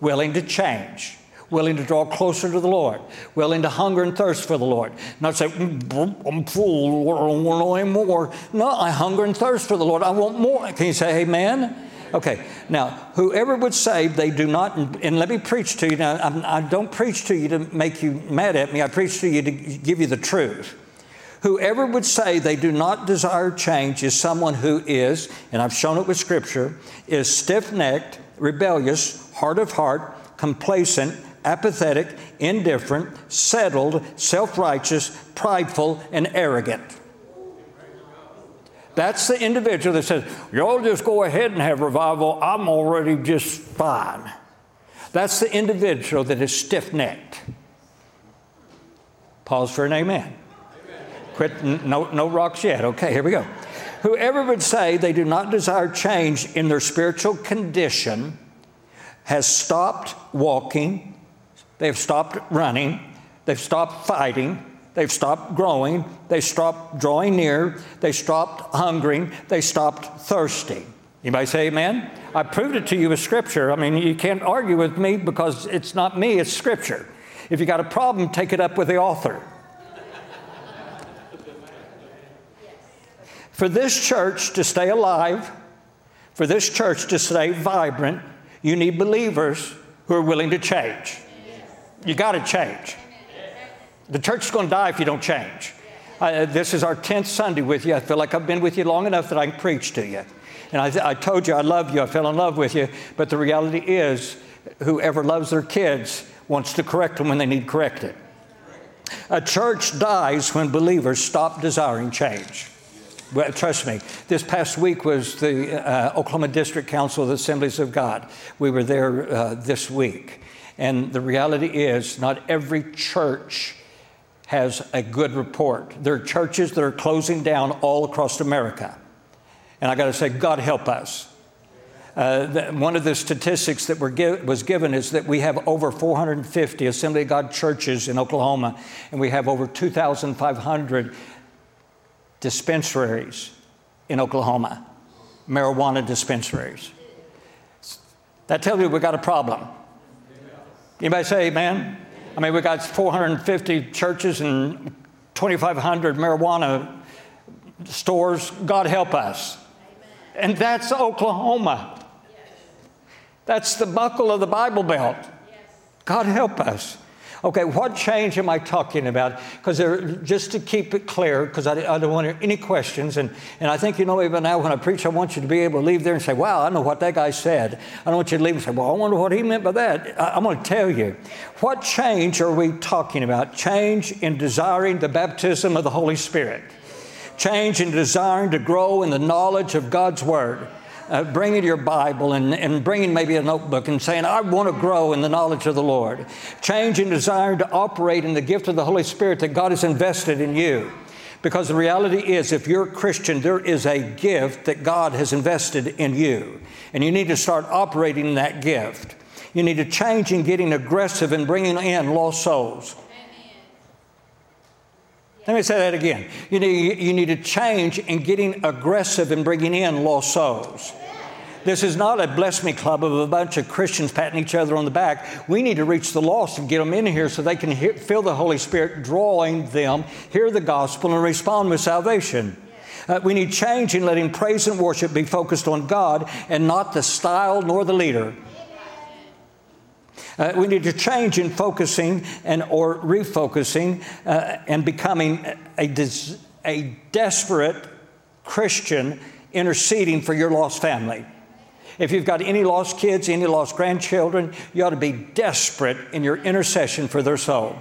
willing to change. Willing to draw closer to the Lord, willing to hunger and thirst for the Lord. Not say, "Mm, I'm full, I don't want any more. No, I hunger and thirst for the Lord. I want more. Can you say amen? Okay, now, whoever would say they do not, and let me preach to you. Now, I'm, I do not preach to you to make you mad at me, I preach to you to give you the truth. Whoever would say they do not desire change is someone who is, and I've shown it with Scripture, is stiff necked, rebellious, hard of heart, complacent, apathetic, indifferent, settled, self righteous, prideful, and arrogant. That's the individual that says, Y'all just go ahead and have revival. I'm already just fine. That's the individual that is stiff necked. Pause for an amen. Quit, no, no rocks yet. Okay, here we go. Whoever would say they do not desire change in their spiritual condition has stopped walking, they've stopped running, they've stopped fighting, they've stopped growing, they stopped drawing near, they stopped hungering, they stopped thirsting. Anybody say amen? I proved it to you with Scripture. I mean, you can't argue with me because it's not me, it's Scripture. If you got a problem, take it up with the author. For this church to stay alive, for this church to stay vibrant, you need believers who are willing to change. You got to change. The church is going to die if you don't change. Uh, this is our 10th Sunday with you. I feel like I've been with you long enough that I can preach to you. And I, I told you I love you, I fell in love with you. But the reality is, whoever loves their kids wants to correct them when they need corrected. A church dies when believers stop desiring change. Well, trust me, this past week was the uh, Oklahoma District Council of the Assemblies of God. We were there uh, this week. And the reality is, not every church has a good report. There are churches that are closing down all across America. And I got to say, God help us. Uh, the, one of the statistics that were give, was given is that we have over 450 Assembly of God churches in Oklahoma, and we have over 2,500 dispensaries in Oklahoma, marijuana dispensaries. That tells you we got a problem. Anybody say amen? I mean, we got 450 churches and 2,500 marijuana stores. God help us. And that's Oklahoma. That's the buckle of the Bible Belt. God help us. Okay, what change am I talking about? Because just to keep it clear, because I, I, don't want any questions, and, and I think you know even now when I preach, I want you to be able to leave there and say, wow, I know what that guy said. I don't want you to leave and say, well, I wonder what he meant by that. I, I'm going to tell you. What change are we talking about? Change in desiring the baptism of the Holy Spirit. Change in desiring to grow in the knowledge of God's Word uh, bringing your Bible and, and bringing maybe a notebook and saying, I want to grow in the knowledge of the Lord. Change and desire to operate in the gift of the Holy Spirit that God has invested in you. Because the reality is, if you're a Christian, there is a gift that God has invested in you. And you need to start operating in that gift. You need to change in getting aggressive and bringing in lost souls. Let me say that again. You need, you need to change in getting aggressive and bringing in lost souls. This is not a bless me club of a bunch of Christians patting each other on the back. We need to reach the lost and get them in here so they can hear, feel the Holy Spirit drawing them, hear the gospel, and respond with salvation. Uh, we need change in letting praise and worship be focused on God and not the style nor the leader. Uh, we need to change in focusing and or refocusing uh, and becoming a, des- a desperate Christian interceding for your lost family. If you've got any lost kids, any lost grandchildren, you ought to be desperate in your intercession for their soul.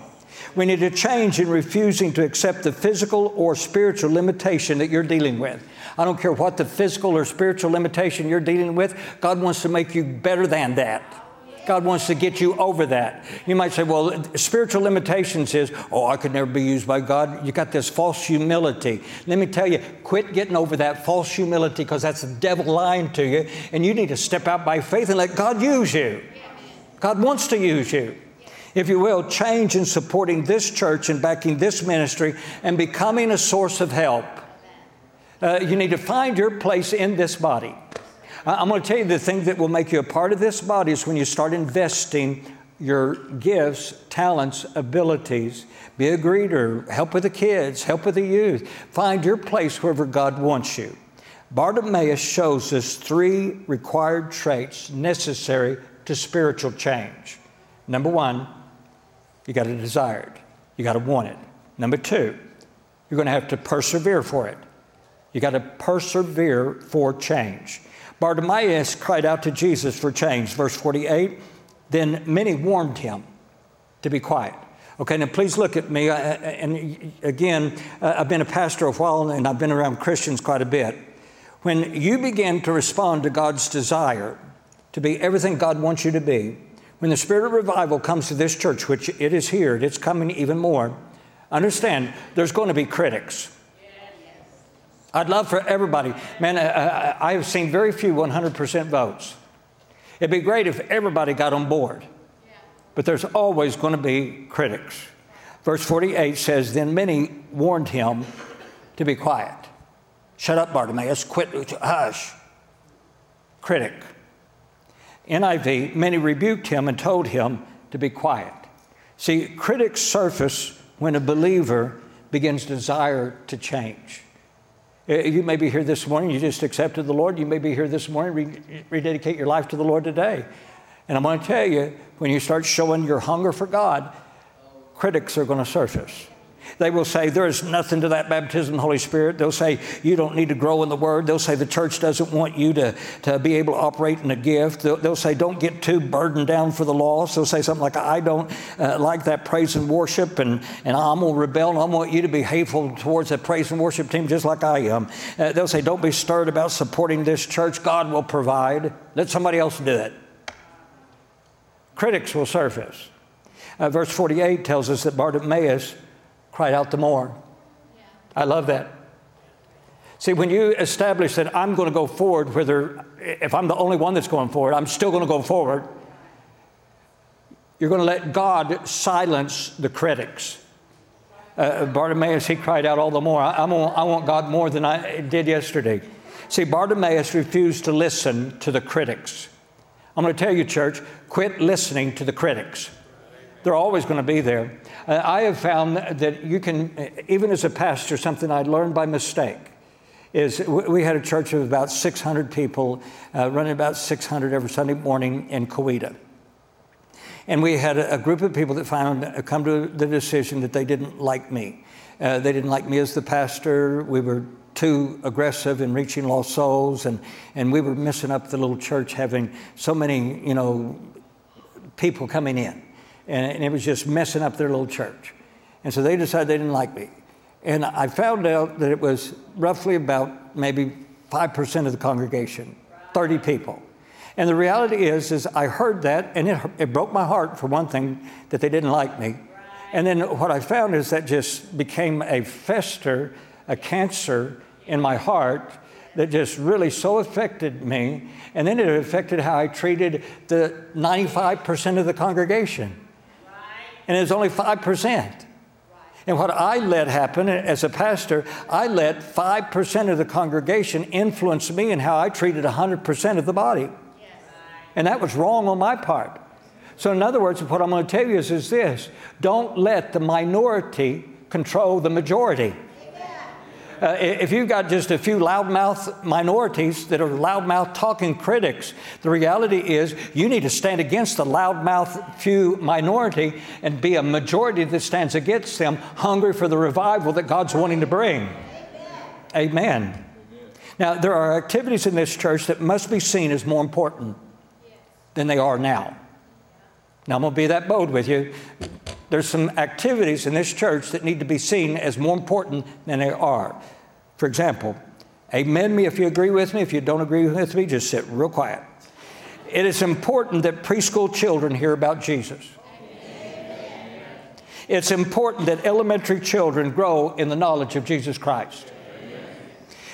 We need to change in refusing to accept the physical or spiritual limitation that you're dealing with. I don't care what the physical or spiritual limitation you're dealing with, God wants to make you better than that. God wants to get you over that. You might say, well, spiritual limitations is, oh, I could never be used by God. You got this false humility. Let me tell you, quit getting over that false humility because that's the devil lying to you. And you need to step out by faith and let God use you. God wants to use you. If you will, change in supporting this church and backing this ministry and becoming a source of help. Uh, you need to find your place in this body. I'm going to tell you the thing that will make you a part of this body is when you start investing your gifts, talents, abilities. Be a greeter, help with the kids, help with the youth. Find your place wherever God wants you. Bartimaeus shows us three required traits necessary to spiritual change. Number one, you got to desire it, you got to want it. Number two, you're going to have to persevere for it. You got to persevere for change. Bartimaeus cried out to Jesus for change. Verse 48 Then many warned him to be quiet. Okay, now please look at me. And again, uh, I've been a pastor a while and I've been around Christians quite a bit. When you begin to respond to God's desire to be everything God wants you to be, when the spirit of revival comes to this church, which it is here, it's coming even more, understand there's going to be critics. I'd love for everybody. Man, uh, uh, uh, I have seen very few 100% votes. It'd be great if everybody got on board. But there's always going to be critics. Verse 48 says, Then many warned him to be quiet. Shut up, Bartimaeus. Quit. Hush. Critic. NIV, many rebuked him and told him to be quiet. See, critics surface when a believer begins desire to change. Uh, you may be here this morning, you just accepted the Lord. You may be here this morning, re- rededicate your life to the Lord today. And I'm going to tell you, when you start showing your hunger for God, critics are going to surface. They will say, There is nothing to that baptism of the Holy Spirit. They'll say, You don't need to grow in the Word. They'll say, The church doesn't want you to, to be able to operate in a gift. They'll, they'll say, Don't get too burdened down for the loss. They'll say something like, I don't uh, like that praise and worship, and, and I'm going to rebel, and I want you to be hateful towards that praise and worship team just like I am. Uh, they'll say, Don't be stirred about supporting this church. God will provide. Let somebody else do it. Critics will surface. Uh, verse 48 tells us that Bartimaeus cried out the more. I love that. See, when you establish that I'm going to go forward, whether if I'm the only one that's going forward, I'm still going to go forward, you're going to let God silence the critics. Uh, Bartimaeus, he cried out all the more. I, I, want, I want God more than I did yesterday. See, Bartimaeus refused to listen to the critics. I'm going to tell you, church, quit listening to the critics. They're always going to be there. Uh, I have found that you can, even as a pastor, something I learned by mistake is we had a church of about 600 people, uh, running about 600 every Sunday morning in Coweta. And we had a, a group of people that found uh, come to the decision that they didn't like me. Uh, they didn't like me as the pastor. We were too aggressive in reaching lost souls, and, and we were messing up the little church having so many, you know, people coming in. And, and it was just messing up their little church. And so they decided they didn't like me. And I found out that it was roughly about maybe 5% of the congregation, 30 people. And the reality is, is I heard that, and it, it broke my heart for one thing that they didn't like me. And then what I found is that just became a fester, a cancer in my heart that just really so affected me. And then it affected how I treated the 95% of the congregation. And it was only 5%. And what I let happen uh, as a pastor, I let 5% of the congregation influence me in how I treated 100% of the body. And that was wrong on my part. So, in other words, what I'm going to tell you is, is this don't let the minority control the majority. Uh, if you've got just a few loudmouth minorities that are loudmouth talking critics, the reality is you need to stand against the loudmouth few minority and be a majority that stands against them, hungry for the revival that God's wanting to bring. Amen. Amen. Now, there are activities in this church that must be seen as more important than they are now. Now, I'm going to be that bold with you. There's some activities in this church that need to be seen as more important than they are. For example, amen me if you agree with me. If you don't agree with me, just sit real quiet. It is important that preschool children hear about Jesus. It's important that elementary children grow in the knowledge of Jesus Christ.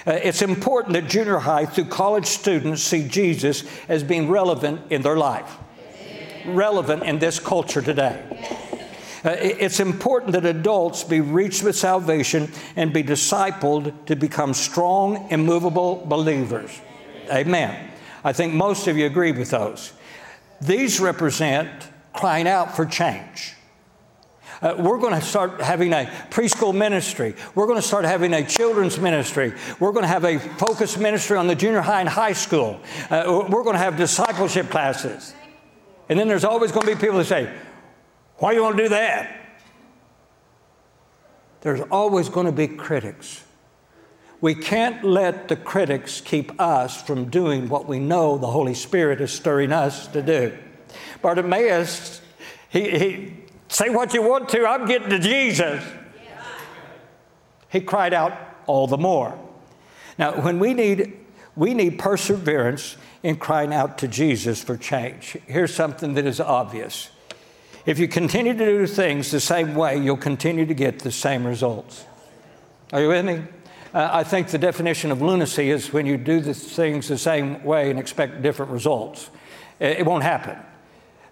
Uh, it's important that junior high through college students see Jesus as being relevant in their life relevant in this culture today. Uh, it's important that adults be reached with salvation and be discipled to become strong, immovable believers. Amen. I think most of you agree with those. These represent crying out for change. Uh, we're going to start having a preschool ministry. We're going to start having a children's ministry. We're going to have a focus ministry on the junior high and high school. Uh, we're going to have discipleship classes. And then there's always going to be people that say, Why do you want to do that? There's always going to be critics. We can't let the critics keep us from doing what we know the Holy Spirit is stirring us to do. Bartimaeus, he, he say what you want to, I'm getting to Jesus. He cried out all the more. Now, when we need, we need perseverance in crying out to Jesus for change. Here's something that is obvious. If you continue to do things the same way, you'll continue to get the same results. Are you with me? Uh, I think the definition of lunacy is when you do the things the same way and expect different results. It, it won't happen.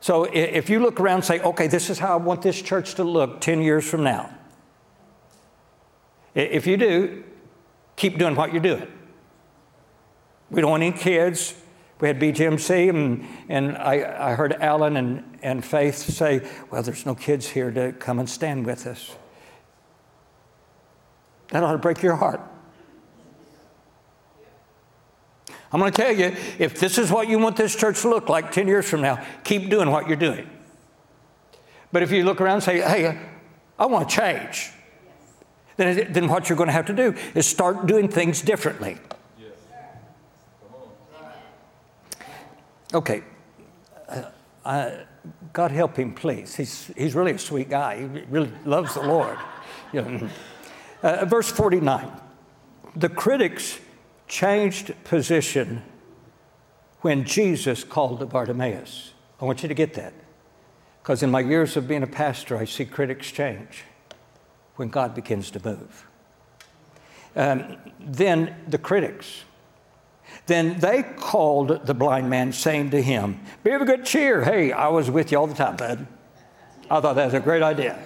So if you look around and say, okay, this is how I want this church to look 10 years from now. If you do, keep doing what you're doing. We don't want any kids we had BGMC, and, and I, I heard Alan and, and Faith say, Well, there's no kids here to come and stand with us. That ought to break your heart. I'm going to tell you if this is what you want this church to look like 10 years from now, keep doing what you're doing. But if you look around and say, Hey, I want to change, then, then what you're going to have to do is start doing things differently. Okay. Uh, God help him, please. He's, he's really a sweet guy. He really loves the Lord. You know. uh, verse 49 The critics changed position when Jesus called to Bartimaeus. I want you to get that. Because in my years of being a pastor, I see critics change when God begins to move. Um, then the critics then they called the blind man, saying to him, Be of good cheer. Hey, I was with you all the time, bud. I thought that was a great idea.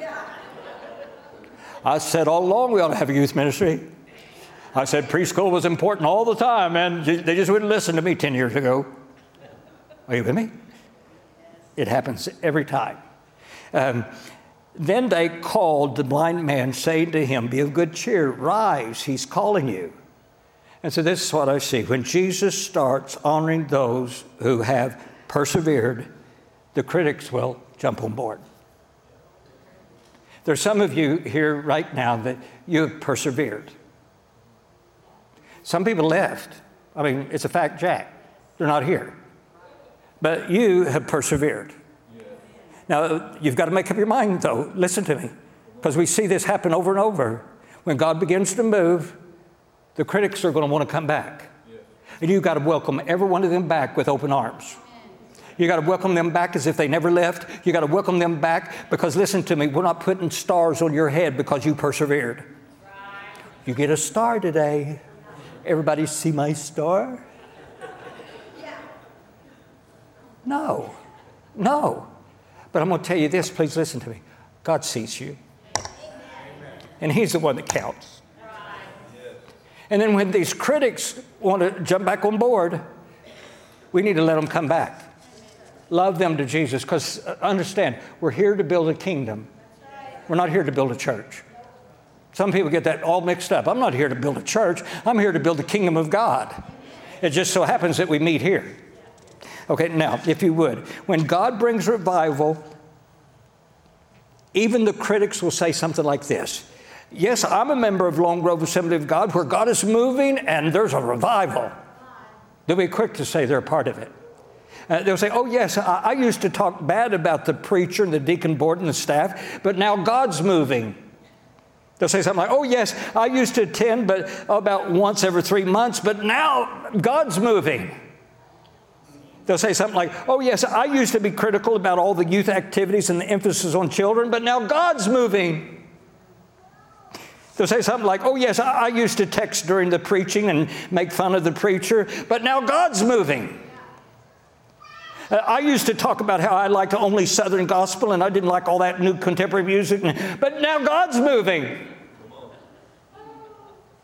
I said all along we ought to have a youth ministry. I said preschool was important all the time, and they just wouldn't listen to me 10 years ago. Are you with me? It happens every time. Um, then they called the blind man, saying to him, Be of good cheer, rise, he's calling you. And so this is what I see. When Jesus starts honoring those who have persevered, the critics will jump on board. There's some of you here right now that you have persevered. Some people left. I mean, it's a fact, Jack. They're not here. But you have persevered. Now, you've got to make up your mind, though. Listen to me, because we see this happen over and over. When God begins to move, the critics are going to want to come back. And you've got to welcome every one of them back with open arms. You got to welcome them back as if they never left. You got to welcome them back because, listen to me, we're not putting stars on your head because you persevered. You get a star today. Everybody see my star? No, no. But I'm going to tell you this, please listen to me. God sees you. And He's the one that counts. And then when these critics want to jump back on board, we need to let them come back. Love them to Jesus because uh, understand, we're here to build a kingdom. We're not here to build a church. Some people get that all mixed up. I'm not here to build a church, I'm here to build the kingdom of God. It just so happens that we meet here. Okay, now, if you would, when God brings revival, even the critics will say something like this Yes, I'm a member of Lone Grove Assembly of God where God is moving and there's a revival. They'll be quick to say they're part of it. Uh, they'll say, Oh, yes, I, I used to talk bad about the preacher and the deacon board and the staff, but now God's moving. They'll say something like, Oh, yes, I used to attend, but about once every three months, but now God's moving. They'll say something like, Oh, yes, I used to be critical about all the youth activities and the emphasis on children, but now God's moving. They'll say something like, Oh, yes, I, used to text during the preaching and make fun of the preacher, but now God's moving. Uh, I used to talk about how I liked only Southern gospel and I didn't like all that new contemporary music, but now God's moving.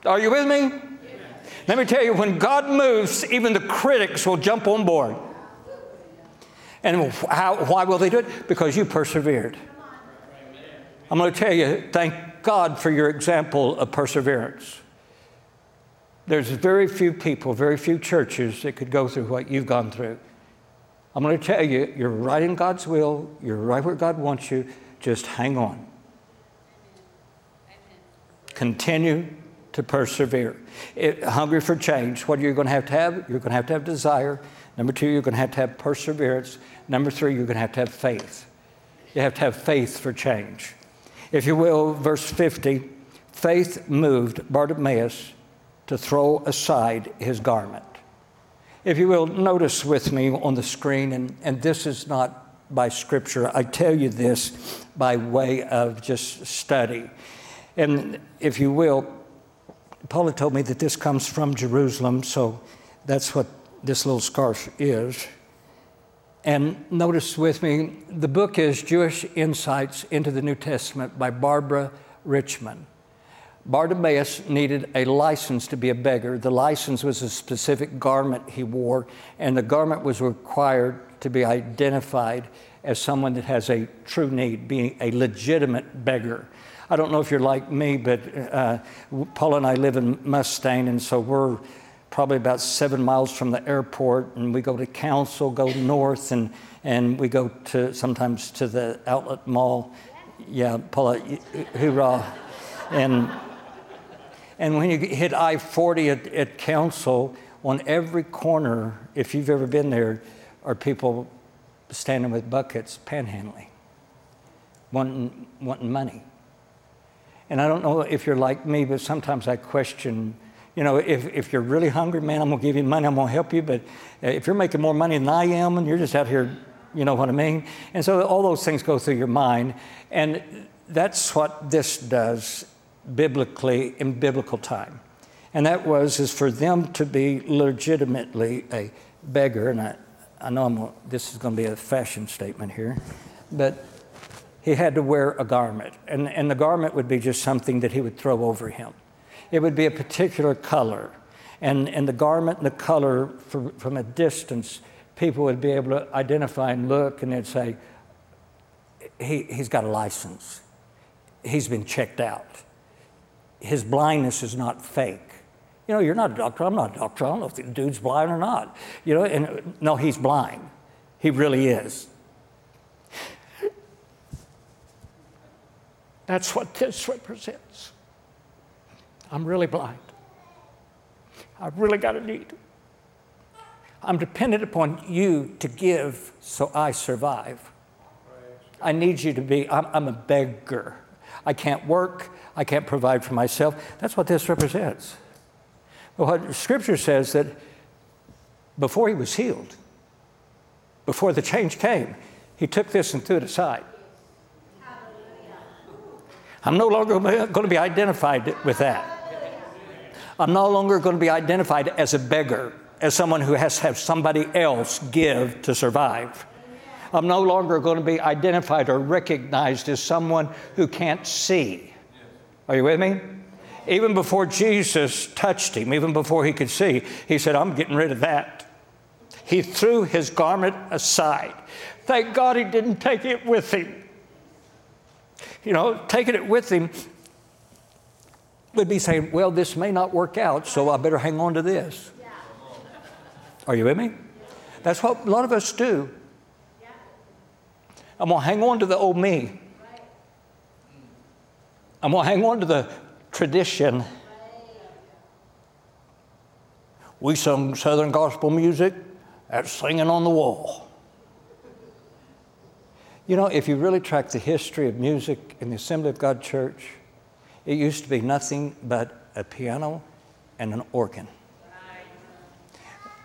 Are you with me? Let me tell you, when God moves, even the critics will jump on board. And how, why will they do it? Because you persevered. I'm going to tell you, thank God for your example of perseverance. There's very few people, very few churches that could go through what you've gone through. I'm going to tell you, you're right in God's will, you're right where God wants you. Just hang on. Continue to persevere. It, hungry for change. What are you going to have to have? You're going to have to have desire. Number two, you're going to have to have perseverance. Number three, you're going to have to have faith. You have to have faith for change. If you will, verse 50 faith moved Bartimaeus to throw aside his garment. If you will, notice with me on the screen, and, and this is not by scripture, I tell you this by way of just study. And if you will, Paula told me that this comes from Jerusalem, so that's what this little scarf is. And notice with me, the book is Jewish Insights into the New Testament by Barbara Richmond. Bartimaeus needed a license to be a beggar. The license was a specific garment he wore, and the garment was required to be identified as someone that has a true need, being a legitimate beggar. I don't know if you're like me, but uh, Paul and I live in Mustang, and so we're probably about seven miles from the airport, and we go to Council, go north, and, and we go to sometimes to the outlet mall. Yeah, Paula, hoorah. And and when you hit I 40 at, at Council, on every corner, if you've ever been there, are people standing with buckets panhandling, wanting, wanting money. And I don't know if you're like me, but sometimes I question, you know, if, if you're really hungry, man, I'm going to give you money, I'm going to help you. But uh, if you're making more money than I am and you're just out here, you know what I mean? And so all those things go through your mind. And that's what this does biblically in biblical time. And that was is for them to be legitimately a beggar. And I, I know I'm, this is going to be a fashion statement here, but he had to wear a garment. And, and the garment would be just something that he would throw over him it would be a particular color. And, and the garment and the color from, from a distance, people would be able to identify and look, and they'd say, he, he's got a license. He's been checked out. His blindness is not fake. You know, you're not a doctor. I'm not a doctor. I don't know if the dude's blind or not. You know, and no, he's blind. He really is. That's what this represents. I'm really blind. I've really got a need. I'm dependent upon you to give so I survive. I need you to be, I'm, I'm a beggar. I can't work, I can't provide for myself. That's what this represents. What Scripture says that before he was healed, before the change came, he took this and threw it aside. I'm no longer going to be identified with that. I'm no longer going to be identified as a beggar, as someone who has to have somebody else give to survive. I'm no longer going to be identified or recognized as someone who can't see. Are you with me? Even before Jesus touched him, even before he could see, he said, I'm getting rid of that. He threw his garment aside. Thank God he didn't take it with him. You know, taking it with him would be saying, Well, this may not work out, so I better hang on to this. Are you with me? That's what a lot of us do. I'm going to hang on to the old me. I'm going to hang on to the tradition. We sung Southern gospel music at Singing on the Wall. You know, if you really track the history of music in the Assembly of God Church, it used to be nothing but a piano and an organ.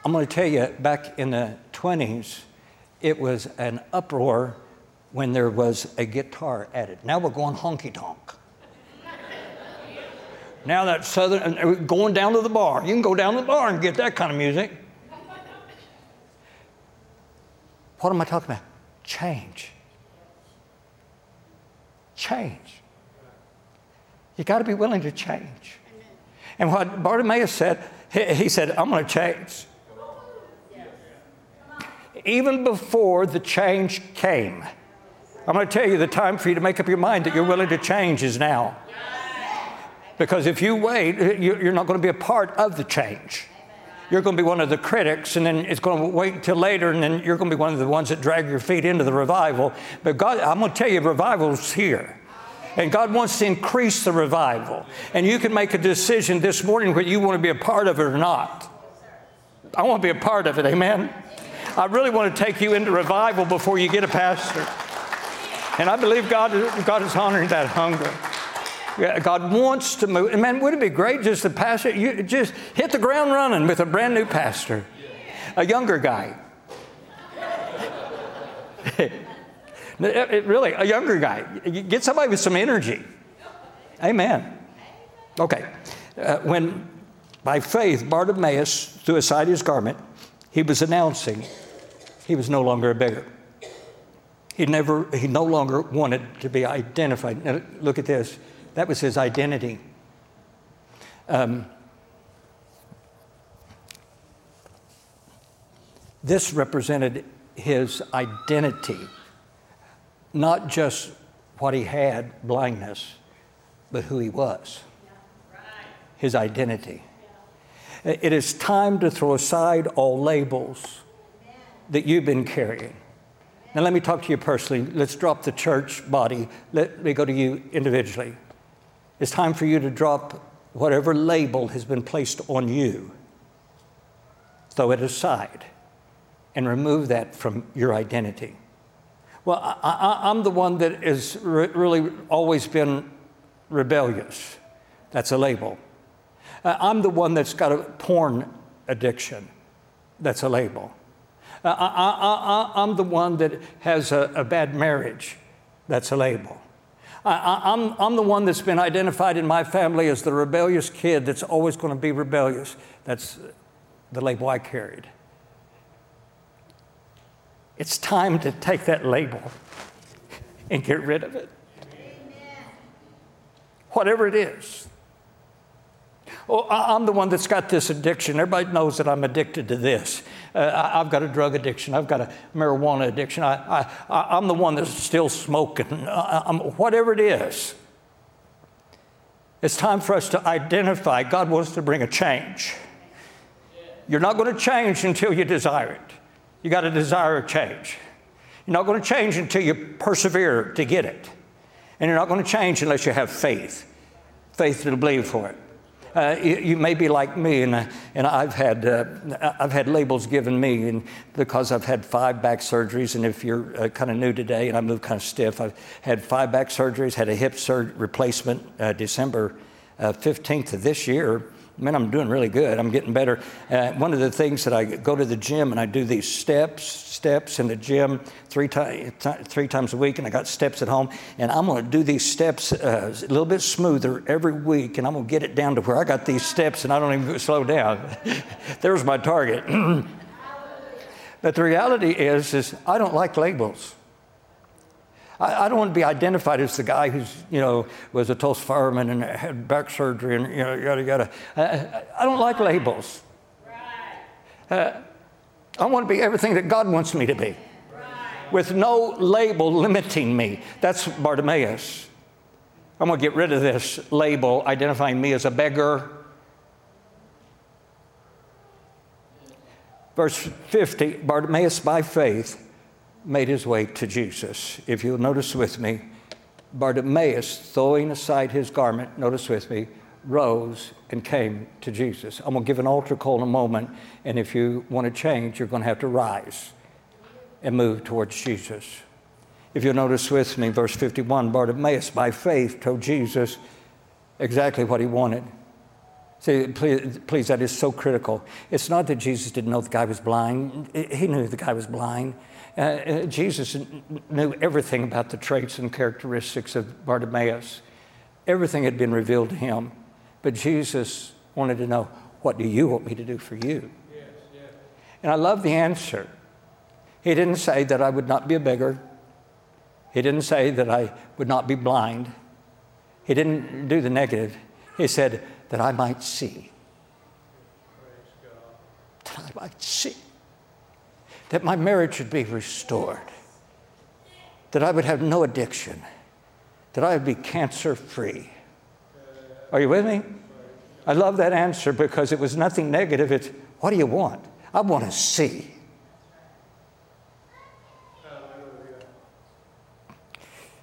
I'm going to tell you, back in the 20s, it was an uproar when there was a guitar added. Now we're going honky tonk. now that southern, uh, going down to the bar. You can go down to the bar and get that kind of music. What am I talking about? Change. Change. You got to be willing to change. And what Bartimaeus said, he said, I'm going to change. Even before the change came, I'm going to tell you the time for you to make up your mind that you're willing to change is now. Because if you wait, you're not going to be a part of the change. You're going to be one of the critics, and then it's going to wait until later, and then you're going to be one of the ones that drag your feet into the revival. But God, I'm going to tell you, revival's here. And God wants to increase the revival. And you can make a decision this morning whether you want to be a part of it or not. I want to be a part of it, amen? I really want to take you into revival before you get a pastor. And I believe God, God is honoring that hunger. God wants to move. And man, wouldn't it be great just to pastor? You just hit the ground running with a brand new pastor, a younger guy. It, really, a younger guy. Get somebody with some energy. Amen. Okay. Uh, when by faith Bartimaeus threw aside his garment, he was announcing he was no longer a beggar. He never, he no longer wanted to be identified. Now, look at this. That was his identity. Um, this represented his identity not just what he had, blindness, but who he was, his identity. It is time to throw aside all labels that you've been carrying. Now, let me talk to you personally. Let's drop the church body. Let me go to you individually. It's time for you to drop whatever label has been placed on you, throw it aside, and remove that from your identity. Well, I, am the one that has re- really always been rebellious. That's a label. Uh, I'm the one that's got a porn addiction. That's a label. Uh, I, am the one that has a, a, bad marriage. That's a label. I, I'm, I'm the one that's been identified in my family as the rebellious kid that's always going to be rebellious. That's the label I carried. It's time to take that label and get rid of it. Amen. Whatever it is. Oh, I'm the one that's got this addiction. Everybody knows that I'm addicted to this. Uh, I've got a drug addiction. I've got a marijuana addiction. I, I, am the one that's still smoking. I'm, whatever it is. It's time for us to identify. God wants to bring a change. You're not going to change until you desire it. You got to desire change. You're not going to change until you persevere to get it. And you're not going to change unless you have faith faith to believe for it. Uh, you, you, may be like me, and, uh, and I've, had, uh, I've had labels given me and because I've had five back surgeries. And if you're uh, kind of new today and I move kind of stiff, I've had five back surgeries, had a hip sur- replacement uh, December 15th uh, of this year man, I'm doing really good. I'm getting better. Uh, one of the things that I go to the gym and I do these steps, steps in the gym three, ti- three times a week, and I got steps at home. And I'm going to do these steps uh, a little bit smoother every week, and I'm going to get it down to where I got these steps and I don't even slow down. There's my target. but the reality is, is I don't like labels. I, I, don't want to be identified as the guy who's, you know, was a Tulsa fireman and had back surgery and, you know, yada, yada. I, I don't like labels. Uh, I want to be everything that God wants me to be with no label limiting me. That's Bartimaeus. I'm going to get rid of this label identifying me as a beggar. Verse 50 Bartimaeus, by faith, made his way to Jesus. If you'll notice with me, Bartimaeus, throwing aside his garment, notice with me, rose and came to Jesus. I'm going to give an altar call in a moment, and if you want to change, you're going to have to rise and move towards Jesus. If you'll notice with me, verse 51, Bartimaeus, by faith, told Jesus exactly what he wanted. See, please, please, that is so critical. It's not that Jesus didn't know the guy was blind, he knew the guy was blind. Uh, uh, Jesus knew everything about the traits and characteristics of Bartimaeus. Everything had been revealed to him. But Jesus wanted to know, What do you want me to do for you? Yes, yes. And I love the answer. He didn't say that I would not be a beggar, he didn't say that I would not be blind, he didn't do the negative. He said, That I might see. That I might see that my marriage would be restored, that I would have no addiction, that I would be cancer free. Are you with me? I love that answer because it was nothing negative. It's, what do you want? I want to see.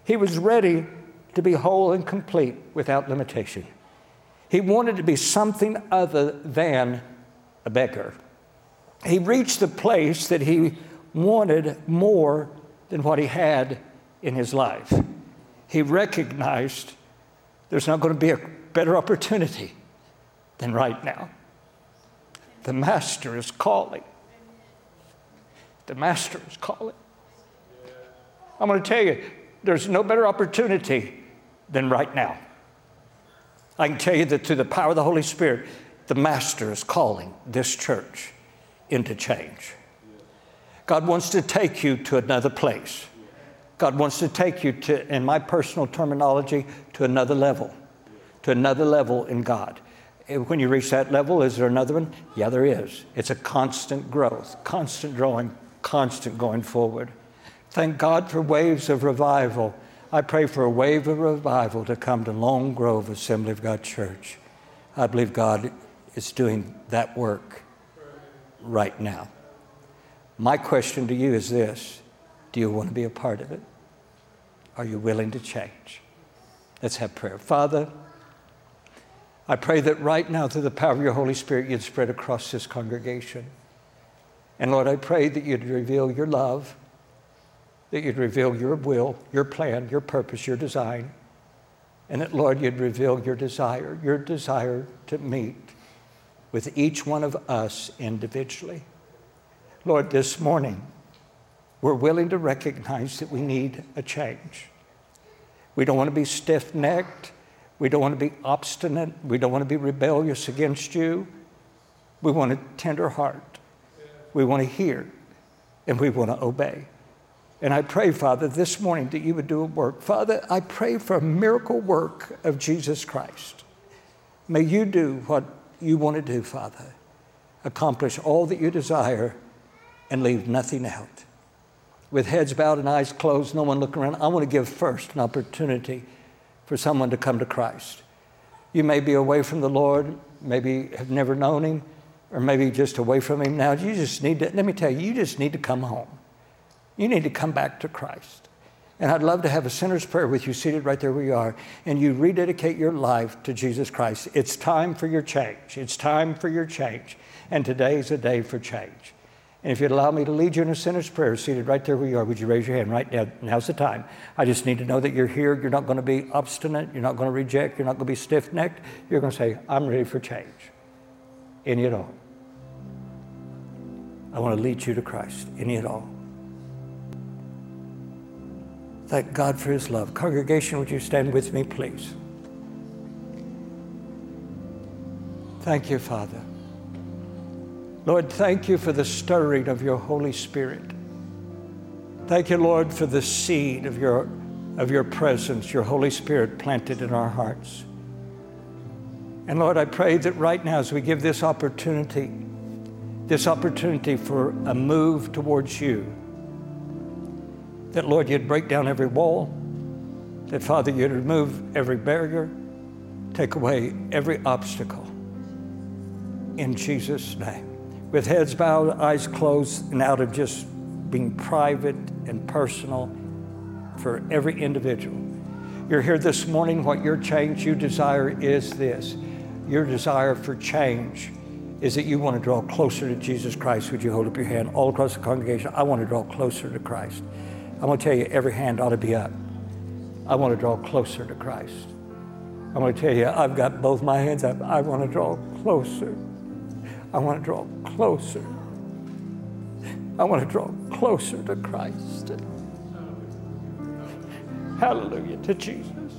He was ready to be whole and complete without limitation. He wanted to be something other than a beggar he reached the place that he wanted more than what he had in his life. He recognized there's not going to be a better opportunity than right now. The Master is calling. The Master is calling. I'm going to tell you, there's no better opportunity than right now. I can tell you that through the power of the Holy Spirit, the Master is calling this church into change. God wants to take you to another place. God wants to take you to, in my personal terminology, to another level, to another level in God. When you reach that level, is there another one? Yeah, there is. It's a constant growth, constant growing, constant going forward. Thank God for waves of revival. I pray for a wave of revival to come to Lone Grove Assembly of God Church. I believe God is doing that work right now. My question to you is this Do you want to be a part of it? Are you willing to change? Let's have prayer. Father, I pray that right now, through the power of your Holy Spirit, you'd spread across this congregation. And Lord, I pray that you'd reveal your love, that you'd reveal your will, your plan, your purpose, your design, and that, Lord, you'd reveal your desire, your desire to meet with each one of us individually. Lord, this morning, we're willing to recognize that we need a change. We don't want to be stiff necked. We don't want to be obstinate. We don't want to be rebellious against you. We want a tender heart. We want to hear and we want to obey. And I pray, Father, this morning that you would do a work. Father, I pray for a miracle work of Jesus Christ. May you do what you want to do, Father. Accomplish all that you desire and leave nothing out. With heads bowed and eyes closed, no one looking around, I want to give first an opportunity for someone to come to Christ. You may be away from the Lord, maybe have never known Him, or maybe just away from Him now. You just need to, let me tell you, you just need to come home. You need to come back to Christ. And I'd love to have a sinner's prayer with you seated right there where you are, and you rededicate your life to Jesus Christ. It's time for your change. It's time for your change. And today is a day for change. And if you'd allow me to lead you in a sinner's prayer, seated right there where you are, would you raise your hand right now? Now's the time. I just need to know that you're here. You're not going to be obstinate. You're not going to reject. You're not going to be stiff necked. You're going to say, I'm ready for change. Any at all. I want to lead you to Christ. Any at all. Thank God for his love. Congregation, would you stand with me, please? Thank you, Father. Lord, thank you for the stirring of your Holy Spirit. Thank you, Lord, for the seed of your, of your presence, your Holy Spirit planted in our hearts. And Lord, I pray that right now, as we give this opportunity, this opportunity for a move towards you, that Lord, you'd break down every wall, that Father, you'd remove every barrier, take away every obstacle. In Jesus' name with heads bowed, eyes closed, and out of just being private and personal for every individual. You're here this morning. What your change you desire is this your desire for change is that you want to draw closer to Jesus Christ. Would you hold up your hand all across the congregation? I want to draw closer to Christ. I'm going to tell you, every hand ought to be up. I want to draw closer to Christ. I'm going to tell you, I've got both my hands up. I want to draw closer. I want to draw closer. I want to draw closer to Christ. Hallelujah to Jesus.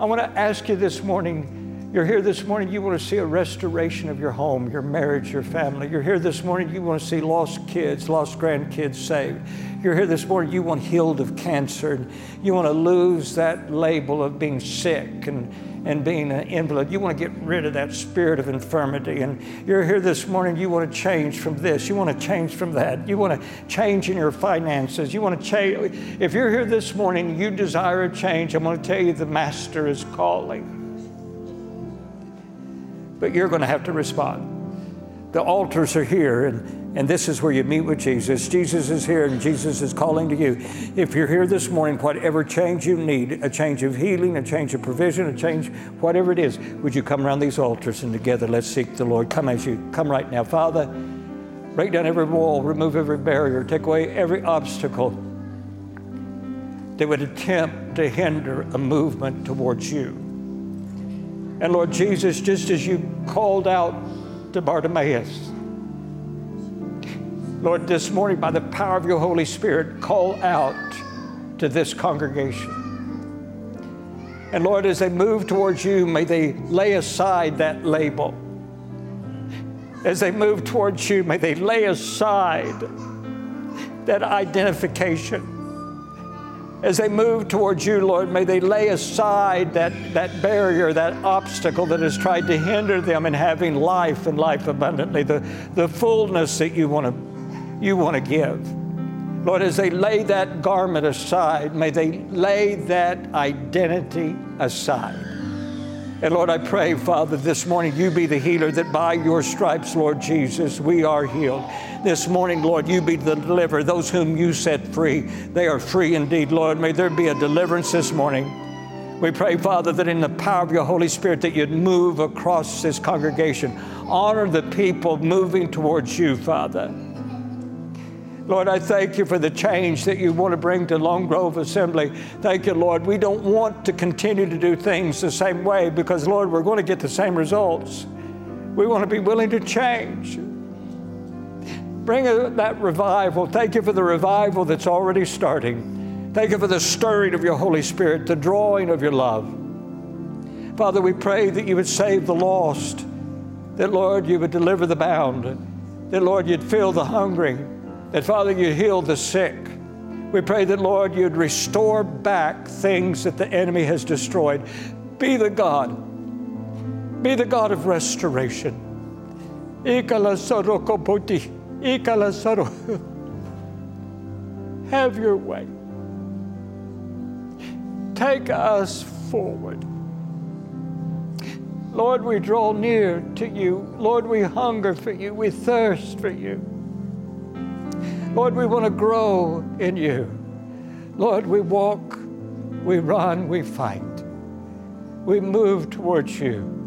I want to ask you this morning. You're here this morning, you want to see a restoration of your home, your marriage, your family. You're here this morning, you want to see lost kids, lost grandkids saved. You're here this morning, you want healed of cancer. You want to lose that label of being sick and and being an invalid. You want to get rid of that spirit of infirmity. And you're here this morning, you want to change from this. You want to change from that. You want to change in your finances. You want to change. If you're here this morning, you desire a change, I'm going to tell you the Master is calling. But you're going to have to respond. The altars are here, and and this is where you meet with Jesus. Jesus is here and Jesus is calling to you. If you're here this morning, whatever change you need, a change of healing, a change of provision, a change, whatever it is, would you come around these altars and together let's seek the Lord? Come as you come right now. Father, break down every wall, remove every barrier, take away every obstacle that would attempt to hinder a movement towards you. And Lord Jesus, just as you called out to Bartimaeus, Lord, this morning, by the power of your Holy Spirit, call out to this congregation. And Lord, as they move towards you, may they lay aside that label. As they move towards you, may they lay aside that identification. As they move towards you, Lord, may they lay aside that, that barrier, that obstacle that has tried to hinder them in having life and life abundantly, the, the fullness that you want to you want to give. Lord, as they lay that garment aside, may they lay that identity aside. And Lord, I pray, Father, this morning you be the healer, that by your stripes, Lord Jesus, we are healed. This morning, Lord, you be the deliverer. Those whom you set free, they are free indeed, Lord. May there be a deliverance this morning. We pray, Father, that in the power of your Holy Spirit, that you'd move across this congregation. Honor the people moving towards you, Father. Lord, I thank you for the change that you want to bring to Lone Grove Assembly. Thank you, Lord. We don't want to continue to do things the same way because, Lord, we're going to get the same results. We want to be willing to change. Bring that revival. Thank you for the revival that's already starting. Thank you for the stirring of your Holy Spirit, the drawing of your love. Father, we pray that you would save the lost, that, Lord, you would deliver the bound, that, Lord, you'd fill the hungry that, Father, you heal the sick. We pray that, Lord, you'd restore back things that the enemy has destroyed. Be the God. Be the God of restoration. Have your way. Take us forward. Lord, we draw near to you. Lord, we hunger for you. We thirst for you. Lord, we want to grow in you. Lord, we walk, we run, we fight. We move towards you.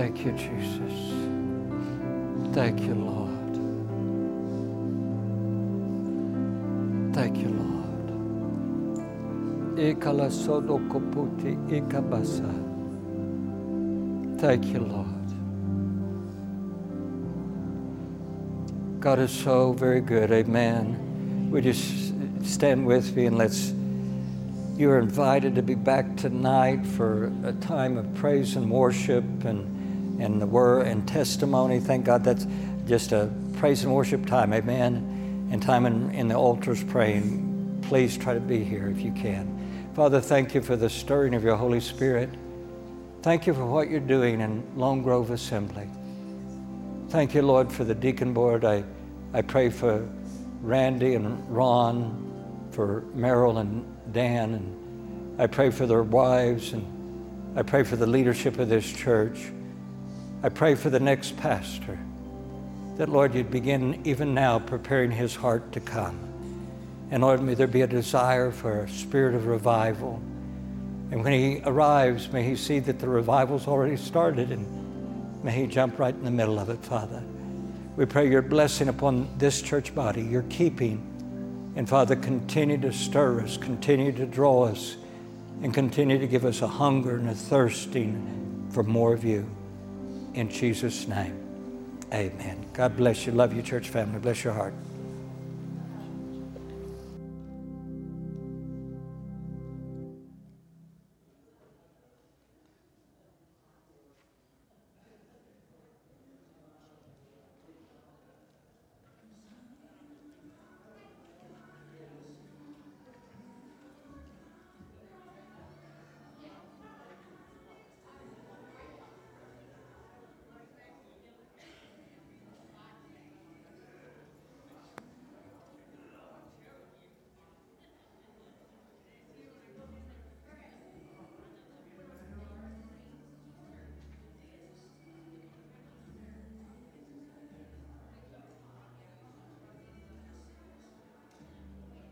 Thank you, Jesus. Thank you, Lord. Thank you, Lord. Ikala sodo koputi ikabasa. Thank you, Lord. God is so very good. Amen. Would you stand with me and let's. You are invited to be back tonight for a time of praise and worship and, and the word and testimony. Thank God that's just a praise and worship time. Amen. And time in, in the altars praying. Please try to be here if you can. Father, thank you for the stirring of your Holy Spirit. Thank you for what you're doing in Lone Grove Assembly. Thank you, Lord, for the deacon board. I, I pray for Randy and Ron, for Merrill and Dan, and I pray for their wives, and I pray for the leadership of this church. I pray for the next pastor, that, Lord, you'd begin even now preparing his heart to come. And Lord, may there be a desire for a spirit of revival. And when he arrives, may he see that the revival's already started and may he jump right in the middle of it, Father. We pray your blessing upon this church body, your keeping. And Father, continue to stir us, continue to draw us, and continue to give us a hunger and a thirsting for more of you. In Jesus' name, amen. God bless you. Love you, church family. Bless your heart.